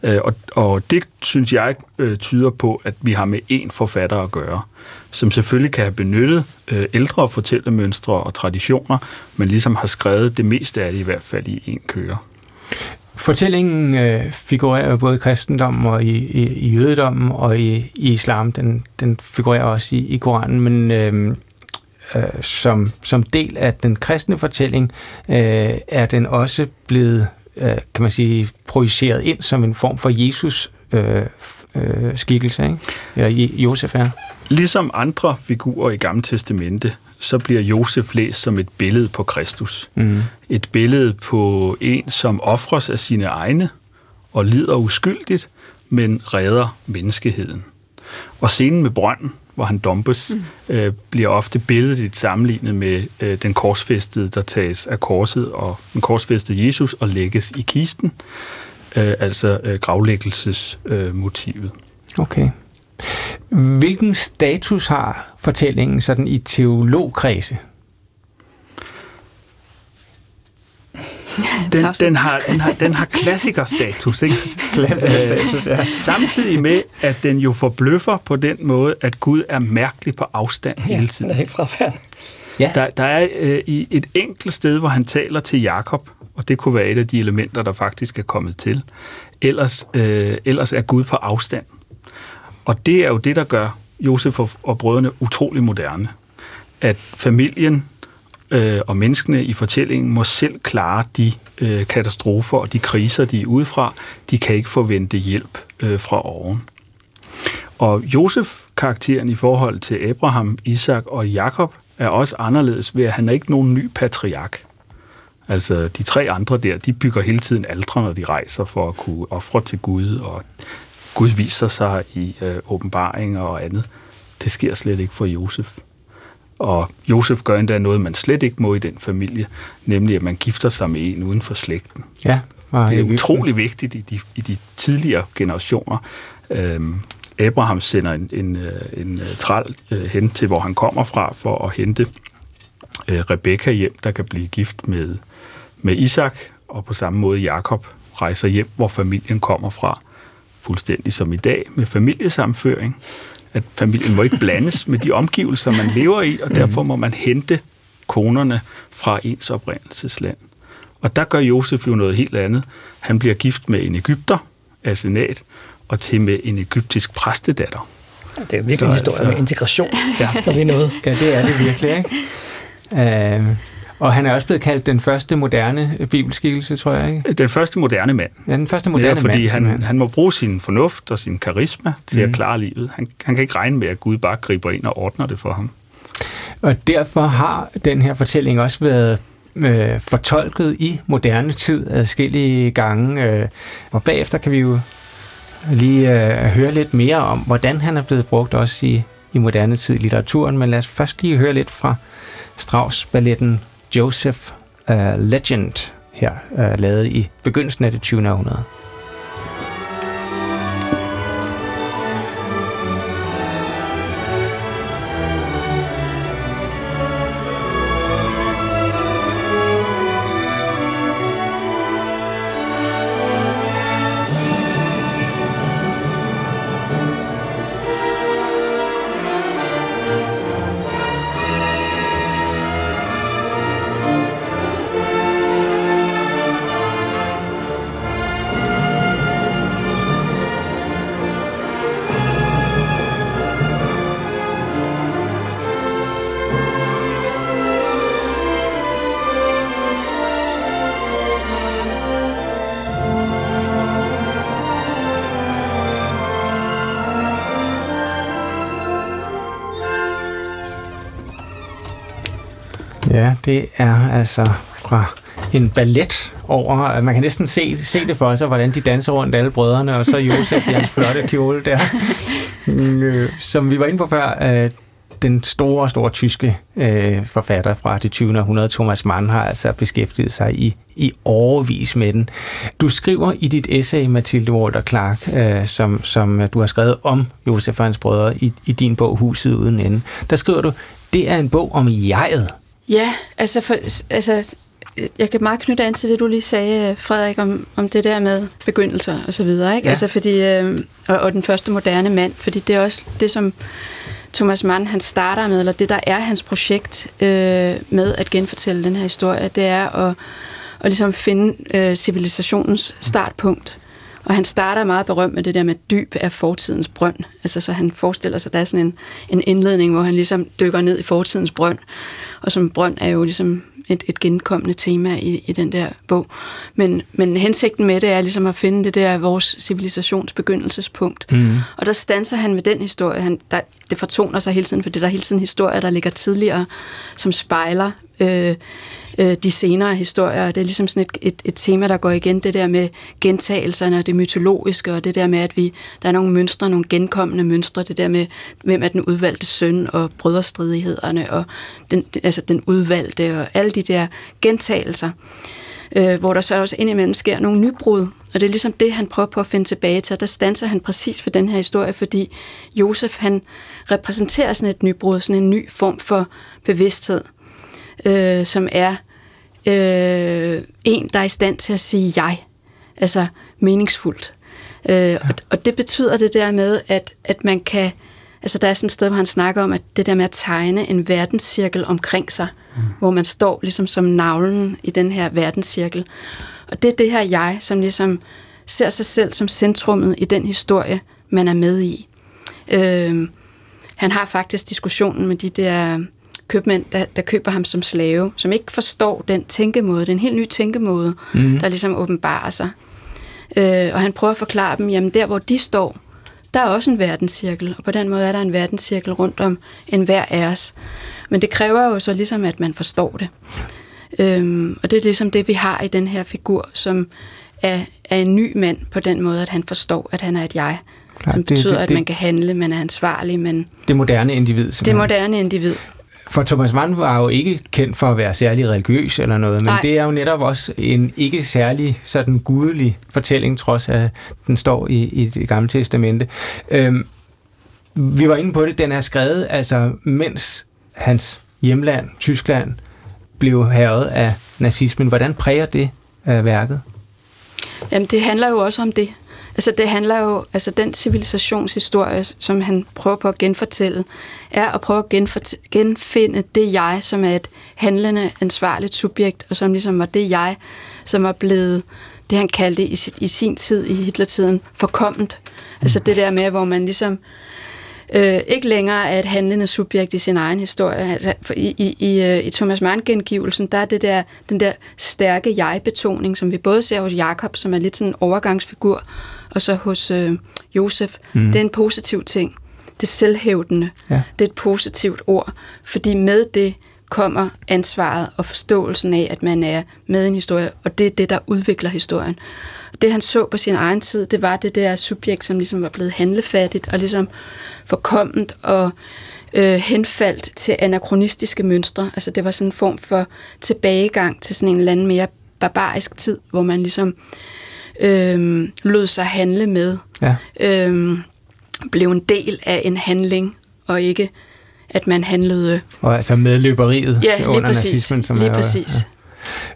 Øh, og, og det synes jeg øh, tyder på, at vi har med én forfatter at gøre, som selvfølgelig kan have benyttet øh, ældre fortællemønstre og traditioner, men ligesom har skrevet det meste af det i hvert fald i en køre fortællingen øh, figurerer både i kristendommen og i, i, i jødedommen og i, i islam. Den, den figurerer også i, i Koranen, men øh, øh, som, som del af den kristne fortælling øh, er den også blevet, øh, kan man sige, projiceret ind som en form for Jesus øh, øh, skikkelse, ikke? Ja, Josef er. Ligesom andre figurer i Gamle Testamente, så bliver Josef læst som et billede på Kristus. Mm. Et billede på en, som offres af sine egne og lider uskyldigt, men redder menneskeheden. Og scenen med brønden, hvor han dumpes, mm. øh, bliver ofte billedligt sammenlignet med øh, den korsfæstede, der tages af korset og den korsfæstede Jesus og lægges i kisten, øh, altså øh, gravlæggelsesmotivet. Øh, okay. Hvilken status har fortællingen sådan i teologkredse? Den, den, har, den, har, den har klassikerstatus, ikke? klassikerstatus, ja. Samtidig med, at den jo forbløffer på den måde, at Gud er mærkelig på afstand ja, hele tiden. Ja, helt fraværende. Ja. Der, der er øh, i et enkelt sted, hvor han taler til Jakob, og det kunne være et af de elementer, der faktisk er kommet til. Ellers, øh, ellers er Gud på afstand. Og det er jo det, der gør Josef og, og brødrene utrolig moderne. At familien øh, og menneskene i fortællingen må selv klare de øh, katastrofer og de kriser, de er udefra. De kan ikke forvente hjælp øh, fra oven. Og Josef-karakteren i forhold til Abraham, Isak og Jakob er også anderledes ved, at han er ikke nogen ny patriark. Altså, de tre andre der, de bygger hele tiden aldre, når de rejser for at kunne ofre til Gud, og Gud viser sig i øh, åbenbaringer og andet. Det sker slet ikke for Josef. Og Josef gør endda noget, man slet ikke må i den familie, nemlig at man gifter sig med en uden for slægten. Ja, det er utrolig vigtigt i de, i de tidligere generationer. Øhm, Abraham sender en, en, øh, en, en øh, træl øh, hen til, hvor han kommer fra, for at hente øh, Rebekka hjem, der kan blive gift med, med Isak, og på samme måde Jakob rejser hjem, hvor familien kommer fra fuldstændig som i dag med familiesamføring, at familien må ikke blandes med de omgivelser, man lever i, og derfor må man hente konerne fra ens oprindelsesland. Og der gør Josef jo noget helt andet. Han bliver gift med en Ægypter, Asenat, og til med en egyptisk præstedatter. Det er virkelig så, en historie altså, med integration, ja. når vi er noget. Ja, det er det virkelig, ikke? Uh, og han er også blevet kaldt den første moderne bibelskikkelse, tror jeg, ikke? Den første moderne mand. Ja, den første moderne ja, fordi mand. han, han må bruge sin fornuft og sin karisma til mm. at klare livet. Han, han kan ikke regne med, at Gud bare griber ind og ordner det for ham. Og derfor har den her fortælling også været øh, fortolket i moderne tid adskillige gange. Øh, og bagefter kan vi jo lige øh, høre lidt mere om, hvordan han er blevet brugt også i, i moderne tid i litteraturen. Men lad os først lige høre lidt fra Strauss-balletten Joseph uh, Legend her, uh, lavet i begyndelsen af det 20. århundrede. Det er altså fra en ballet over, man kan næsten se, se det for sig, hvordan de danser rundt alle brødrene, og så Josef i hans flotte kjole der. Mm, øh, som vi var inde på før, øh, den store, store tyske øh, forfatter fra det 20. århundrede, Thomas Mann, har altså beskæftiget sig i, i overvis med den. Du skriver i dit essay, Mathilde Walter Clark, øh, som, som du har skrevet om Josef og hans brødre i, i din bog Huset uden ende. Der skriver du, det er en bog om jeget. Ja, altså, for, altså jeg kan meget knytte an til det, du lige sagde, Frederik, om, om det der med begyndelser og så videre, ikke? Ja. Altså fordi, øh, og, og den første moderne mand, fordi det er også det, som Thomas Mann han starter med, eller det, der er hans projekt øh, med at genfortælle den her historie, det er at, og ligesom finde øh, civilisationens startpunkt. Og han starter meget berømt med det der med dyb af fortidens brønd. Altså så han forestiller sig, at der er sådan en, en indledning, hvor han ligesom dykker ned i fortidens brønd. Og som brønd er jo ligesom et, et genkommende tema i, i den der bog. Men, men hensigten med det er ligesom at finde det der vores civilisations begyndelsespunkt. Mm. Og der stanser han med den historie. Han, der, det fortoner sig hele tiden, for det der hele tiden historier, der ligger tidligere, som spejler øh, øh, de senere historier. Det er ligesom sådan et, et, et tema, der går igen, det der med gentagelserne og det mytologiske, og det der med, at vi der er nogle mønstre, nogle genkommende mønstre, det der med, hvem er den udvalgte søn, og brødrestridighederne, og den, altså den udvalgte, og alle de der gentagelser, øh, hvor der så også indimellem sker nogle nybrud, og det er ligesom det, han prøver på at finde tilbage til, og der stanser han præcis for den her historie, fordi Josef, han repræsenterer sådan et nybrud, sådan en ny form for bevidsthed, øh, som er øh, en, der er i stand til at sige jeg, altså meningsfuldt. Øh, ja. og, og det betyder det der med, at, at man kan, altså der er sådan et sted, hvor han snakker om, at det der med at tegne en verdenscirkel omkring sig, mm. hvor man står ligesom som navlen i den her verdenscirkel. Og det er det her jeg, som ligesom ser sig selv som centrummet i den historie, man er med i. Øh, han har faktisk diskussionen med de der købmænd, der, der køber ham som slave, som ikke forstår den tænkemåde, den helt ny tænkemåde, mm. der ligesom åbenbarer sig. Øh, og han prøver at forklare dem, jamen der hvor de står, der er også en verdenscirkel, og på den måde er der en verdenscirkel rundt om en hver af os. Men det kræver jo så ligesom, at man forstår det. Øhm, og det er ligesom det, vi har i den her figur, som er, er en ny mand på den måde, at han forstår, at han er et jeg. Klar, som betyder, det, det, at man kan handle, man er ansvarlig. Men det moderne individ. Det moderne individ. For Thomas Mann var jo ikke kendt for at være særlig religiøs eller noget, men Nej. det er jo netop også en ikke særlig sådan gudelig fortælling, trods at den står i, i det gamle testamente. Øhm, vi var inde på det, den er skrevet, altså mens hans hjemland, Tyskland, blev herret af nazismen. Hvordan præger det af værket? Jamen, det handler jo også om det. Altså det handler jo, altså den civilisationshistorie, som han prøver på at genfortælle, er at prøve at genfinde det jeg, som er et handlende, ansvarligt subjekt, og som ligesom var det jeg, som var blevet det, han kaldte i, i sin tid, i Hitlertiden, forkommet. Altså det der med, hvor man ligesom øh, ikke længere er et handlende subjekt i sin egen historie. Altså, for i, i, i, øh, i Thomas Mann-gengivelsen, der er det der, den der stærke jeg-betoning, som vi både ser hos Jakob, som er lidt sådan en overgangsfigur, og så hos øh, Josef. Mm. Det er en positiv ting. Det er selvhævdende. Ja. Det er et positivt ord, fordi med det kommer ansvaret og forståelsen af, at man er med i en historie, og det er det, der udvikler historien. Det han så på sin egen tid, det var det der subjekt, som ligesom var blevet handlefattigt og ligesom forkommet og øh, henfaldt til anakronistiske mønstre. Altså det var sådan en form for tilbagegang til sådan en eller anden mere barbarisk tid, hvor man ligesom øh, lod sig handle med. Ja. Øh, blev en del af en handling, og ikke at man handlede... Og altså medløberiet ja, under præcis, nazismen. Som lige er, præcis.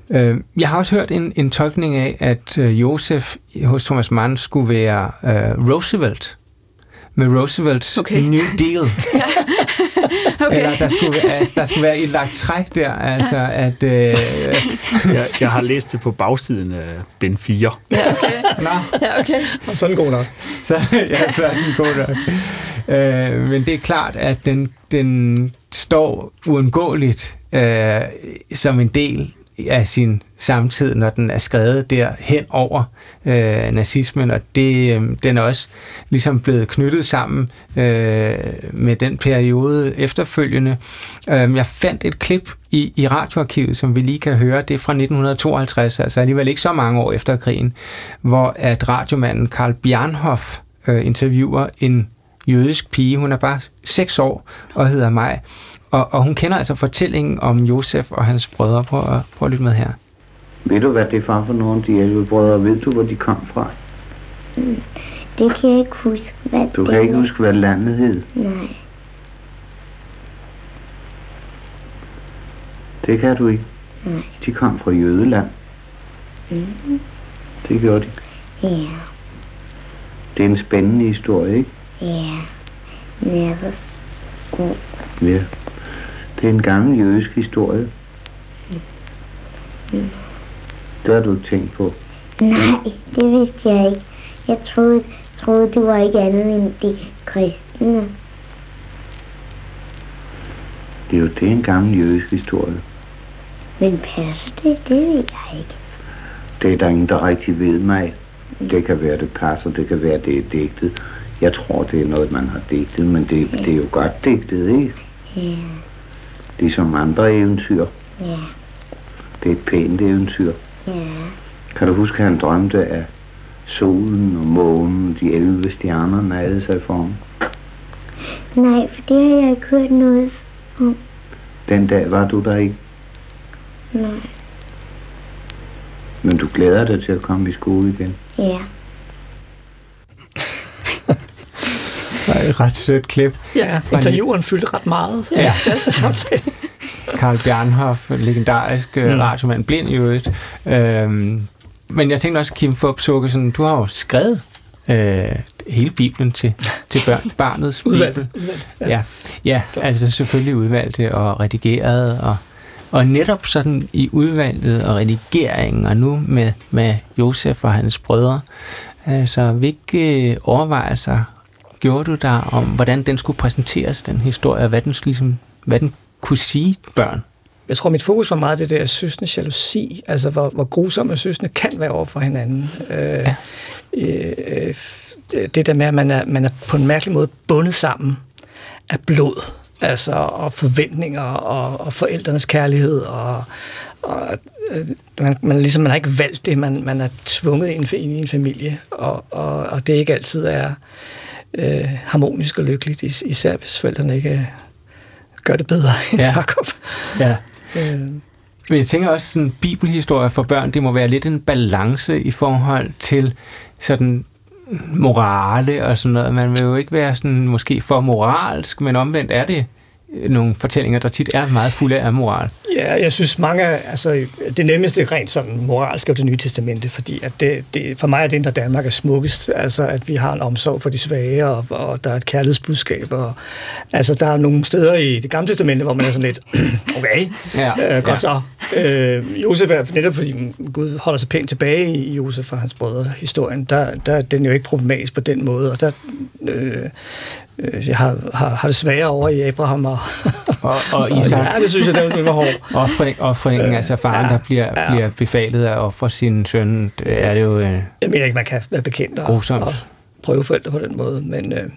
Ja. Øh, jeg har også hørt en, en tolkning af, at øh, Josef hos Thomas Mann skulle være uh, Roosevelt med Roosevelts okay. New Deal. okay. Eller der skulle, altså, der skulle være et lagt træk der, altså at... Øh, jeg, jeg har læst det på bagsiden af Ben 4. Ja, okay. Nå. Ja, okay. Sådan god nok. Så, ja, sådan god nok. Øh, men det er klart, at den, den står uundgåeligt øh, som en del af sin samtid, når den er skrevet der hen over øh, nazismen, og det, øh, den er også ligesom blevet knyttet sammen øh, med den periode efterfølgende. Øh, jeg fandt et klip i, i radioarkivet, som vi lige kan høre, det er fra 1952, altså alligevel ikke så mange år efter krigen, hvor at radiomanden Karl Bjarnhoff øh, interviewer en jødisk pige, hun er bare seks år og hedder Maj, og, og hun kender altså fortællingen om Josef og hans brødre. Prøv at, prøv at lytte med her. Ved du, hvad det er far for nogle af de 11 brødre? Ved du, hvor de kom fra? Det kan jeg ikke huske, hvad Du kan ikke huske, hvad landet hed? Nej. Det kan du ikke? Nej. De kom fra Jødeland. Mm. Det gjorde de. Ja. Det er en spændende historie, ikke? Ja. Never god. Ja. Det er en gammel jødisk historie. Mm. Det har du tænkt på. Nej, det vidste jeg ikke. Jeg troede, troede det var ikke andet end de kristne. Det er jo det er en gammel jødisk historie. Men passer det? Det ved jeg ikke. Det er der ingen, der rigtig ved mig. Det kan være, det passer, det kan være, det er digtet. Jeg tror, det er noget, man har digtet, men det, det er jo godt digtet, ikke? Ja, Ligesom andre eventyr. ja, Det er et pænt eventyr. ja. Kan du huske, at han drømte af solen og månen, de 11 stjerner nærede sig for ham? Nej, for det har jeg ikke hørt noget. Den dag var du der ikke, Nej, men du glæder dig til at komme i skole igen. ja. Det er et ret sødt klip. Ja, intervieweren fyldte ret meget. Ja. Ja. Det er samtale. Karl Bjernhoff, legendarisk mm. Mm. radiomand, blind i øvrigt. Øhm, men jeg tænkte også, Kim Fup Sukkesen, du har jo skrevet øh, hele Bibelen til, til børn, barnets. Bibel. Udvalgt. Ja, ja altså selvfølgelig udvalgte og redigeret, og, og netop sådan i udvalget og redigeringen, og nu med, med Josef og hans brødre, altså hvilke overvejelser gjorde du der om, hvordan den skulle præsenteres, den historie, og hvad den, ligesom, hvad den kunne sige børn? Jeg tror, mit fokus var meget det der søsne jalousi, altså hvor, hvor grusomme søsne kan være over for hinanden. Øh, ja. øh, det der med, at man er, man er på en mærkelig måde bundet sammen af blod, altså og forventninger og, og forældrenes kærlighed og, og øh, man, man, ligesom, man har ikke valgt det, man, man er tvunget ind i en familie, og, og, og det ikke altid er øh, harmonisk og lykkeligt, is, især hvis forældrene ikke øh, gør det bedre end Ja. ja. Jacob. Ja. Øh, Men jeg tænker også, sådan bibelhistorie for børn, det må være lidt en balance i forhold til sådan morale og sådan noget. Man vil jo ikke være sådan måske for moralsk, men omvendt er det nogle fortællinger, der tit er meget fulde af moral. Ja, jeg synes mange, altså det nemmeste rent sådan moralsk er det nye testamente, fordi at det, det, for mig er det, der Danmark er smukkest, altså at vi har en omsorg for de svage, og, og der er et kærlighedsbudskab, og altså der er nogle steder i det gamle testamente, hvor man er sådan lidt, okay, Ja, øh, godt ja. så. Øh, Josef er netop fordi Gud holder sig pænt tilbage i Josef og hans brødre historien, der, der er den jo ikke problematisk på den måde, og der øh, jeg har, har, har det sværere over i Abraham og, Og, og Isak, ja, det synes jeg, det var, hårdt. offring, offringen, altså faren, ja, der bliver, ja. bliver befalet af at ofre sin søn, det er det jo... Øh, Jeg mener ikke, man kan være bekendt og, og prøve forældre på den måde, men, øh,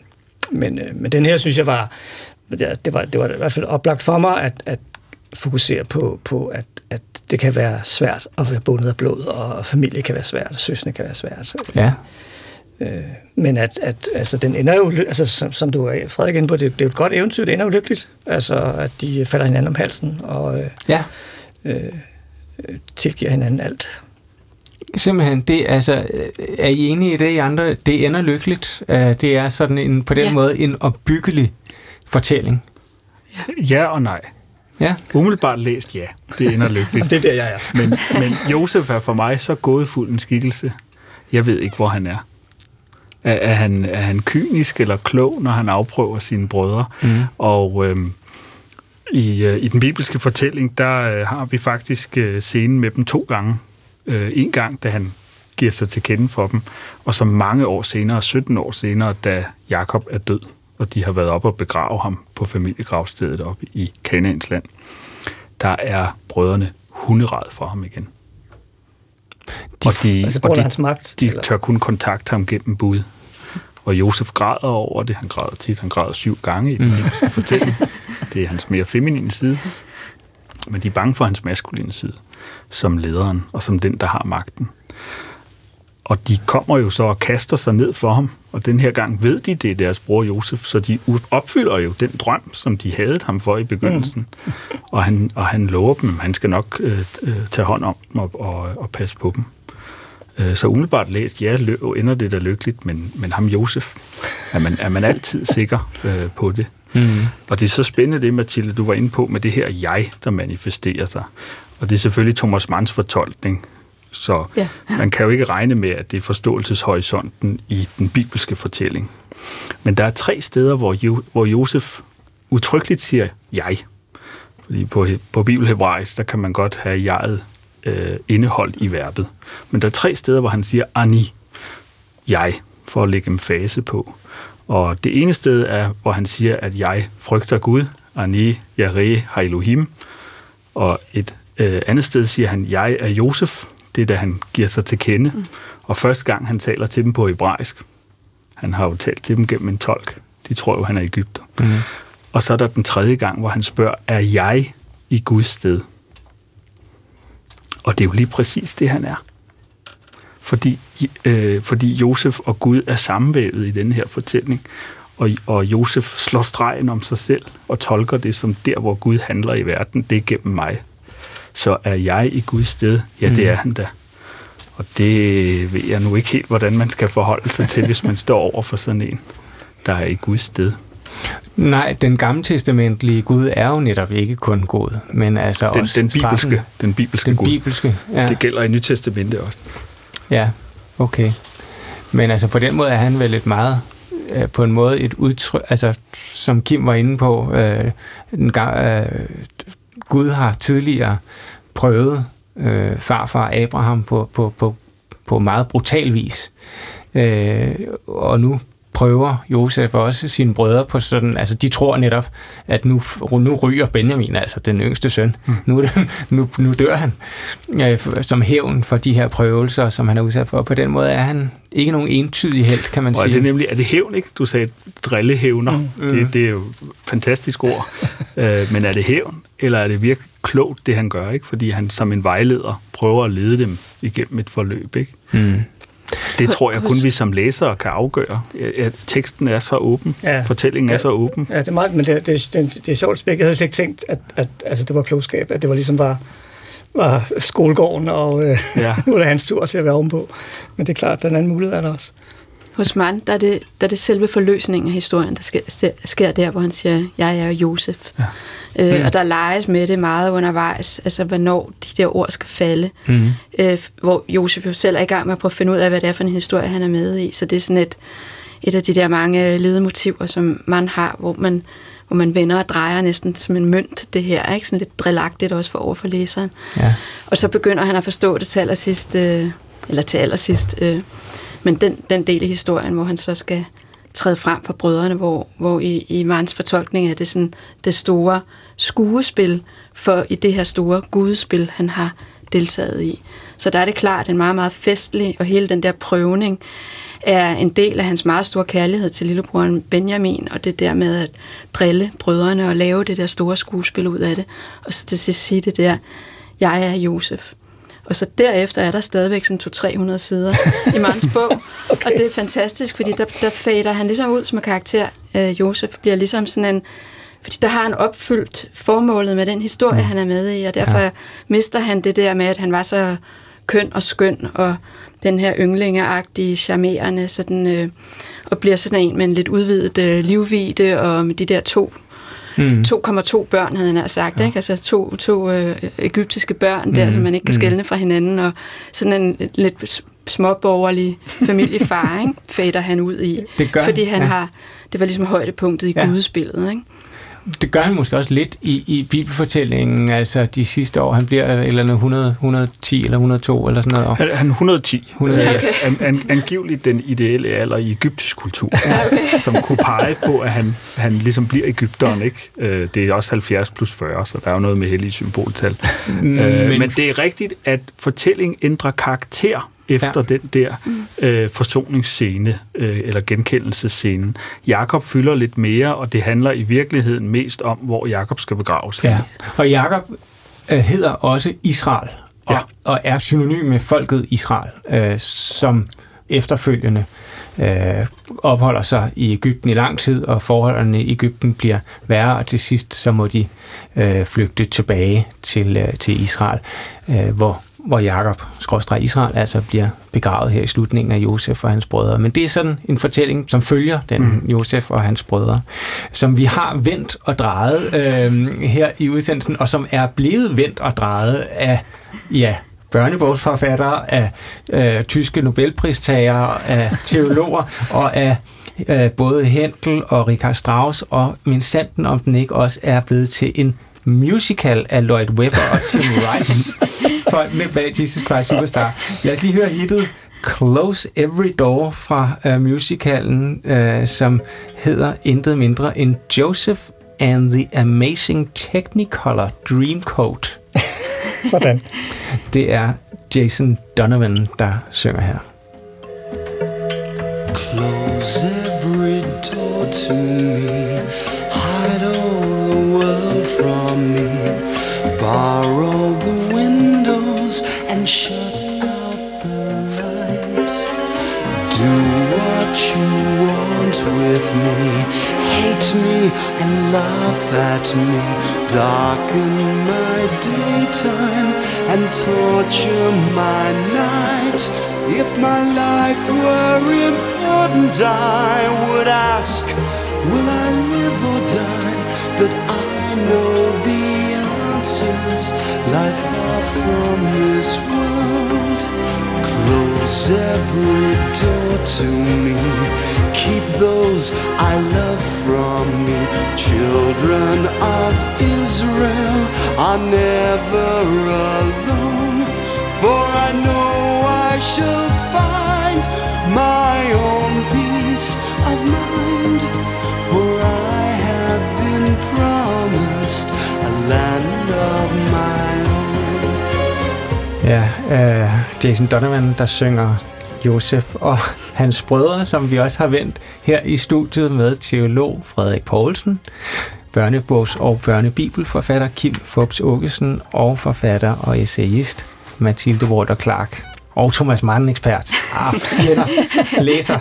men, øh, men den her synes jeg var, det, det var, det var i hvert fald oplagt for mig at, at fokusere på, på at, at det kan være svært at være bundet af blod, og familie kan være svært, og søsne kan være svært. ja, Øh, men at, at altså, den ender jo, altså, som, som du er Frederik inde på, det, det er jo et godt eventyr, det ender jo lykkeligt. Altså, at de falder hinanden om halsen og øh, ja. øh, tilgiver hinanden alt. Simpelthen, det, altså, er I enige i det, I andre? Det ender lykkeligt. Øh, Det er sådan en, på den Ja. måde en opbyggelig fortælling. Ja og nej. Ja, Umiddelbart læst ja. Det ender lykkeligt. Det er der, jeg er. Men, men Josef er for mig så gådefuld en skikkelse. Jeg ved ikke, hvor han er. Er, er, han, er han kynisk eller klog, når han afprøver sine brødre? Mm. Og øhm, i, øh, i den bibelske fortælling, der øh, har vi faktisk øh, scenen med dem to gange. Øh, en gang, da han giver sig til kende for dem, og så mange år senere, 17 år senere, da Jakob er død, og de har været op og begrave ham på familiegravstedet oppe i Kanaans land. Der er brødrene hunderad for ham igen. De- og de, Altså, og de, hans magt? de eller? tør kun kontakte ham gennem bud. Og Josef græder over det. Han græder tit. Han græder syv gange i den bibelske fortælling. Det er hans mere feminine side. Men de er bange for hans maskuline side, som lederen og som den, der har magten. Og de kommer jo så og kaster sig ned for ham, og den her gang ved de, det er deres bror Josef, så de opfylder jo den drøm, som de havde ham for i begyndelsen. Mm. Og, han, og han lover dem, at han skal nok øh, øh, tage hånd om dem og, og, og passe på dem. Øh, Så umiddelbart læst, ja, lø- ender det da lykkeligt, men, men ham Josef, er man, er man altid sikker øh, på det. Mm. Og det er så spændende det, Mathilde, du var inde på, med det her jeg, der manifesterer sig. Og det er selvfølgelig Thomas Manns fortolkning. Så Ja. man kan jo ikke regne med, at det er forståelseshorisonten i den bibelske fortælling. Men der er tre steder, hvor, jo, hvor Josef utryggeligt siger jeg. Fordi på, på bibelhebraisk, der kan man godt have jeget øh, indeholdt i verbet. Men der er tre steder, hvor han siger ani, jeg, for at lægge en fase på. Og det ene sted er, hvor han siger, at jeg frygter Gud, ani yare ha Elohim. Og et øh, andet sted siger han, jeg er Josef, det er da han giver sig til kende. Mm. Og første gang han taler til dem på hebraisk. Han har jo talt til dem gennem en tolk. De tror jo, han er Ægypter. Mm. Og så er der den tredje gang, hvor han spørger, er jeg i Guds sted? Og det er jo lige præcis det, han er. Fordi, øh, fordi Josef og Gud er sammenvævet i den her fortælling. Og, og Josef slår stregen om sig selv og tolker det som der, hvor Gud handler i verden, det er gennem mig. Så er jeg i Guds sted? Ja, det mm. er han da. Og det ved jeg nu ikke helt, hvordan man skal forholde sig til, hvis man står over for sådan en, der er i Guds sted. Nej, den gamle testamentlige Gud er jo netop ikke kun god, men altså den, også den bibelske, den bibelske den Gud. Bibelske, ja. Det gælder i Nyt Testamente også. Ja, okay. Men altså på den måde er han vel et meget øh, på en måde et udtryk, altså som Kim var inde på, øh, den øh, Gud har tidligere prøvet øh, farfar Abraham på, på, på, på meget brutal vis. Øh, og nu prøver Josef også sine brødre på sådan, altså de tror netop, at nu, nu ryger Benjamin, altså den yngste søn, mm. nu, nu, nu dør han, øh, som hævn for de her prøvelser, som han er udsat for. På den måde er han ikke nogen entydig held, kan man og sige. Er det nemlig, er det hævn, ikke? Du sagde drillehævner. Mm. Det, det er jo fantastisk ord. øh, men er det hævn, eller er det virkelig klogt, det han gør, ikke? Fordi han som en vejleder prøver at lede dem igennem et forløb, ikke? Mm. Det tror jeg kun vi som læsere kan afgøre. At teksten er så åben, ja. fortællingen ja. er så åben. Ja, det er meget, men det, det, det, det er sjovt, jeg havde ikke tænkt, at, at altså, det var klogskab, at det var ligesom bare var skolegården, og øh, ja. nu er det hans tur til at være ovenpå. Men det er klart, den anden mulighed er der også. Hos Mann, der er, det, der er det selve forløsningen af historien, der sker, sker der, hvor han siger, jeg er Josef. Ja. Øh, mm. Og der leges med det meget undervejs, altså hvornår de der ord skal falde. Mm. Øh, hvor Josef jo selv er i gang med at prøve at finde ud af, hvad det er for en historie, han er med i. Så det er sådan et, et af de der mange ledemotiver, som man har, hvor man, hvor man vender og drejer næsten som en mønt, det her. Ikke? Sådan lidt drillagtigt også for over for læseren. Ja. Og så begynder han at forstå det til allersidst, øh, eller til allersidst, øh, men den, den del af historien, hvor han så skal træde frem for brødrene, hvor, hvor i, i Mans fortolkning er det sådan det store skuespil for i det her store gudespil, han har deltaget i. Så der er det klart en meget, meget festlig, og hele den der prøvning er en del af hans meget store kærlighed til lillebroren Benjamin, og det der med at drille brødrene og lave det der store skuespil ud af det, og så til sidst sige det der, jeg er Josef. Og så derefter er der stadigvæk sådan 200-300 sider i Mans bog. okay. Og det er fantastisk, fordi der, der fader han ligesom ud som en karakter. Øh, Josef bliver ligesom sådan en... Fordi der har han opfyldt formålet med den historie, mm. han er med i, og derfor ja. mister han det der med, at han var så køn og skøn, og den her ynglingeagtige, charmerende, sådan, øh, og bliver sådan en med en lidt udvidet øh, livvide, og med de der to Mm. 2,2 børn, havde han sagt, ja. ikke? Altså to, to øh, egyptiske børn mm. der, som man ikke kan mm. skelne fra hinanden, og sådan en lidt småborgerlig familiefar, ikke? fader han ud i. Det gør Fordi han ja. har, det var ligesom højdepunktet i ja. gudespillet, ikke? Det gør han måske også lidt i, i bibelfortællingen, altså de sidste år. Han bliver eller andet 100, 110 eller 102 eller sådan noget. Han, han 110. 110. Okay. An, an, angiveligt den ideelle alder i egyptisk kultur, okay. som kunne pege på, at han, han ligesom bliver Ægypteren. Ikke? Øh, det er også 70 plus 40, så der er jo noget med hellige symboltal. Mm, men, men det er rigtigt, at fortællingen ændrer karakter efter ja. den der øh, forsoningsscene, øh, eller genkendelsescene. Jakob fylder lidt mere, og det handler i virkeligheden mest om, hvor Jakob skal begraves. Ja. Og Jakob øh, hedder også Israel, og, ja. og er synonym med folket Israel, øh, som efterfølgende øh, opholder sig i Ægypten i lang tid, og forholdene i Ægypten bliver værre, og til sidst så må de øh, flygte tilbage til, øh, til Israel, øh, hvor hvor Jakob, skråstrej Israel, altså bliver begravet her i slutningen af Josef og hans brødre. Men det er sådan en fortælling, som følger den mm. Josef og hans brødre, som vi har vendt og drejet øh, her i udsendelsen, og som er blevet vendt og drejet af, ja, børnebogsforfattere, af øh, tyske Nobelpristagere, af teologer og af øh, både Hentel og Richard Strauss, og min sanden om den ikke også er blevet til en musical af Lloyd Webber og Tim Rice. med bag Jesus Christ Superstar. Lad os lige høre hittet Close Every Door fra uh, musicalen, uh, som hedder intet mindre end Joseph and the Amazing Technicolor Dreamcoat. Sådan. Det er Jason Donovan, der synger her. Close every door to me Hide all the world from me Borrow the windows and shut out the light Do what you want with me hate me and laugh at me, darken my daytime and torture my night. If my life were important, I would ask, will I live or die? But I know the answers lie far from this world. Close every door to me those I love from me. Children of Israel are never alone, for I know I shall find my own peace of mind. For I have been promised a land of my own. Ja, uh, Jason Donovan, der synger Josef og hans brødre, som vi også har vendt her i studiet med teolog Frederik Poulsen, børnebogs- og børnebibelforfatter Kim Fubs Åkesen og forfatter og essayist Mathilde Walter Clark og Thomas Mann, ekspert. Ah, kender, læser.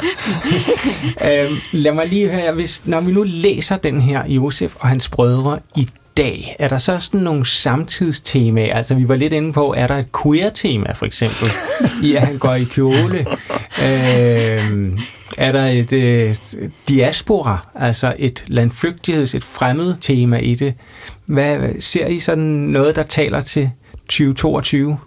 øhm, lad mig lige høre, hvis, når vi nu læser den her Josef og hans brødre i dag, er der så sådan nogle samtidstemaer? Altså, vi var lidt inde på, er der et queer-tema, for eksempel, i at han går i kjole? Øh, er der et øh, diaspora, altså et landflygtigheds, et fremmed tema i det? Hvad ser I sådan noget, der taler til 2022?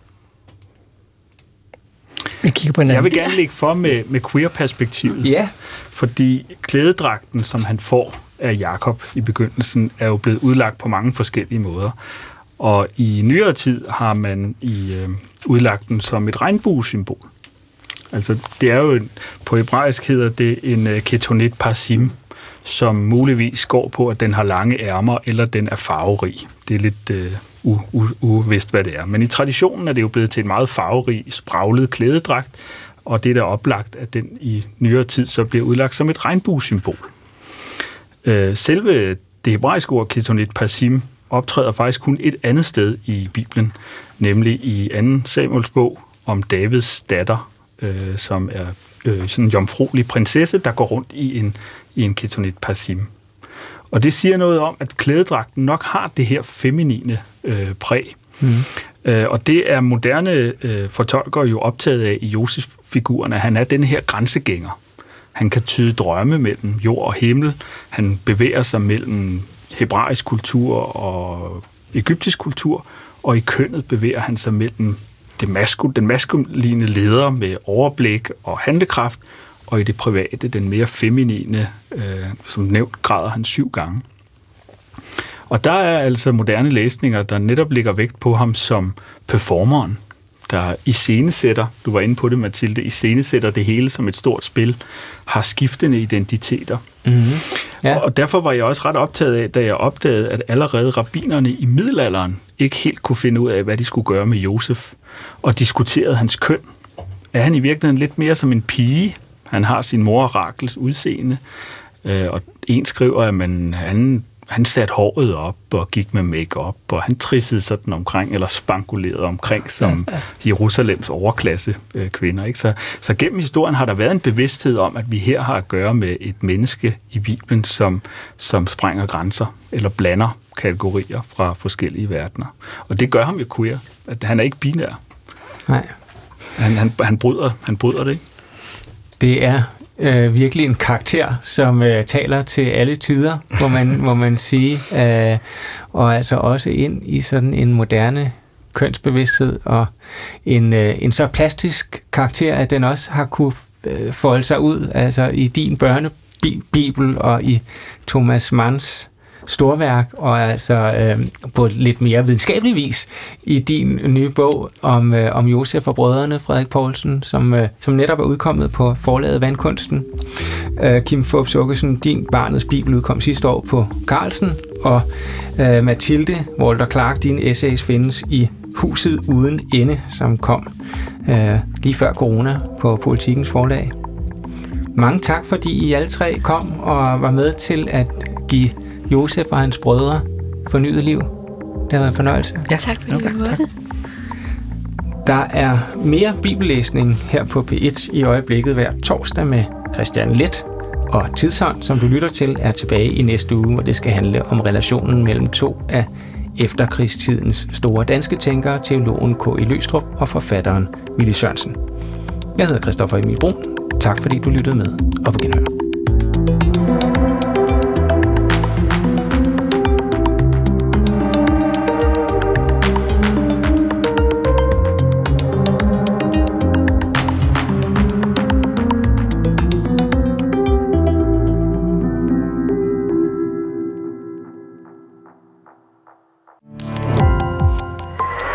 Vi kigger på hinanden. Jeg vil gerne lægge for med, med queer-perspektivet. Ja. Fordi klædedragten, som han får af Jakob i begyndelsen, er jo blevet udlagt på mange forskellige måder. Og i nyere tid har man i øh, udlagt den som et regnbuesymbol. Altså, det er jo, en, på hebraisk hedder det en øh, ketonet parsim, som muligvis går på, at den har lange ærmer, eller den er farverig. Det er lidt uh, uvist, hvad det er. Men i traditionen er det jo blevet til en meget farverig, spraglet klædedragt, og det er da oplagt, at den i nyere tid så bliver udlagt som et regnbuesymbol. Uh, selve det hebraiske ord ketonet parsim optræder faktisk kun et andet sted i Bibelen, nemlig i 2. Samuels bog om Davids datter øh, som er øh, sådan en jomfruelig prinsesse, der går rundt i en, i en ketonet pasim. Og det siger noget om, at klædedragten nok har det her feminine øh, præg. Mm. Øh, og det er moderne øh, fortolkere jo optaget af i Josef-figuren, at han er den her grænsegænger. Han kan tyde drømme mellem jord og himmel. Han bevæger sig mellem hebraisk kultur og egyptisk kultur, og i kønnet bevæger han sig mellem det maskul, den maskuline leder med overblik og handlekraft, og i det private den mere feminine, øh, som nævnt, græder han syv gange. Og der er altså moderne læsninger, der netop ligger vægt på ham som performeren, der iscenesætter, du var inde på det, Mathilde, iscenesætter det hele som et stort spil, har skiftende identiteter. Mm-hmm. Ja. Og derfor var jeg også ret optaget af, da jeg opdagede, at allerede rabinerne i middelalderen ikke helt kunne finde ud af, hvad de skulle gøre med Josef, og diskuterede hans køn. Er han i virkeligheden lidt mere som en pige? Han har sin mor Rakels udseende, øh, og en skriver, at man, han han satte håret op og gik med makeup og han trissede sådan omkring, eller spankulerede omkring som Jerusalems overklasse øh, kvinder. Ikke? Så, så gennem historien har der været en bevidsthed om, at vi her har at gøre med et menneske i Bibelen, som, som sprænger grænser, eller blander kategorier fra forskellige verdener. Og det gør ham jo queer. At han er ikke binær. Nej. Han, han, han, bryder, han bryder det ikke. Det er øh, virkelig en karakter, som øh, taler til alle tider, må man, må man sige, øh, og altså også ind i sådan en moderne kønsbevidsthed, og en, øh, en så plastisk karakter, at den også har kunne øh, folde sig ud, altså i din børnebibel og i Thomas Manns storværk, og altså øh, på lidt mere videnskabelig vis i din nye bog om, øh, om Josef og brødrene, Frederik Poulsen, som, øh, som netop er udkommet på forlaget Vandkunsten. Øh, Kim Forbes Åkesson, din Barnets Bibel udkom sidste år på Carlsen, og øh, Mathilde Walter Clark, dine essays findes i Huset Uden Ende, som kom øh, lige før corona på Politikens forlag. Mange tak, fordi I alle tre kom og var med til at give Josef og hans brødre fornyet liv. Det har været en fornøjelse. Ja, tak fordi okay, tak. Der er mere bibellæsning her på P1 i øjeblikket hver torsdag med Christian Let. Og Tidshånd, som du lytter til, er tilbage i næste uge, hvor det skal handle om relationen mellem to af efterkrigstidens store danske tænkere, teologen K. I. Løstrup og forfatteren Willy Sørensen. Jeg hedder Christoffer Emil Brun. Tak fordi du lyttede med, og på genhør.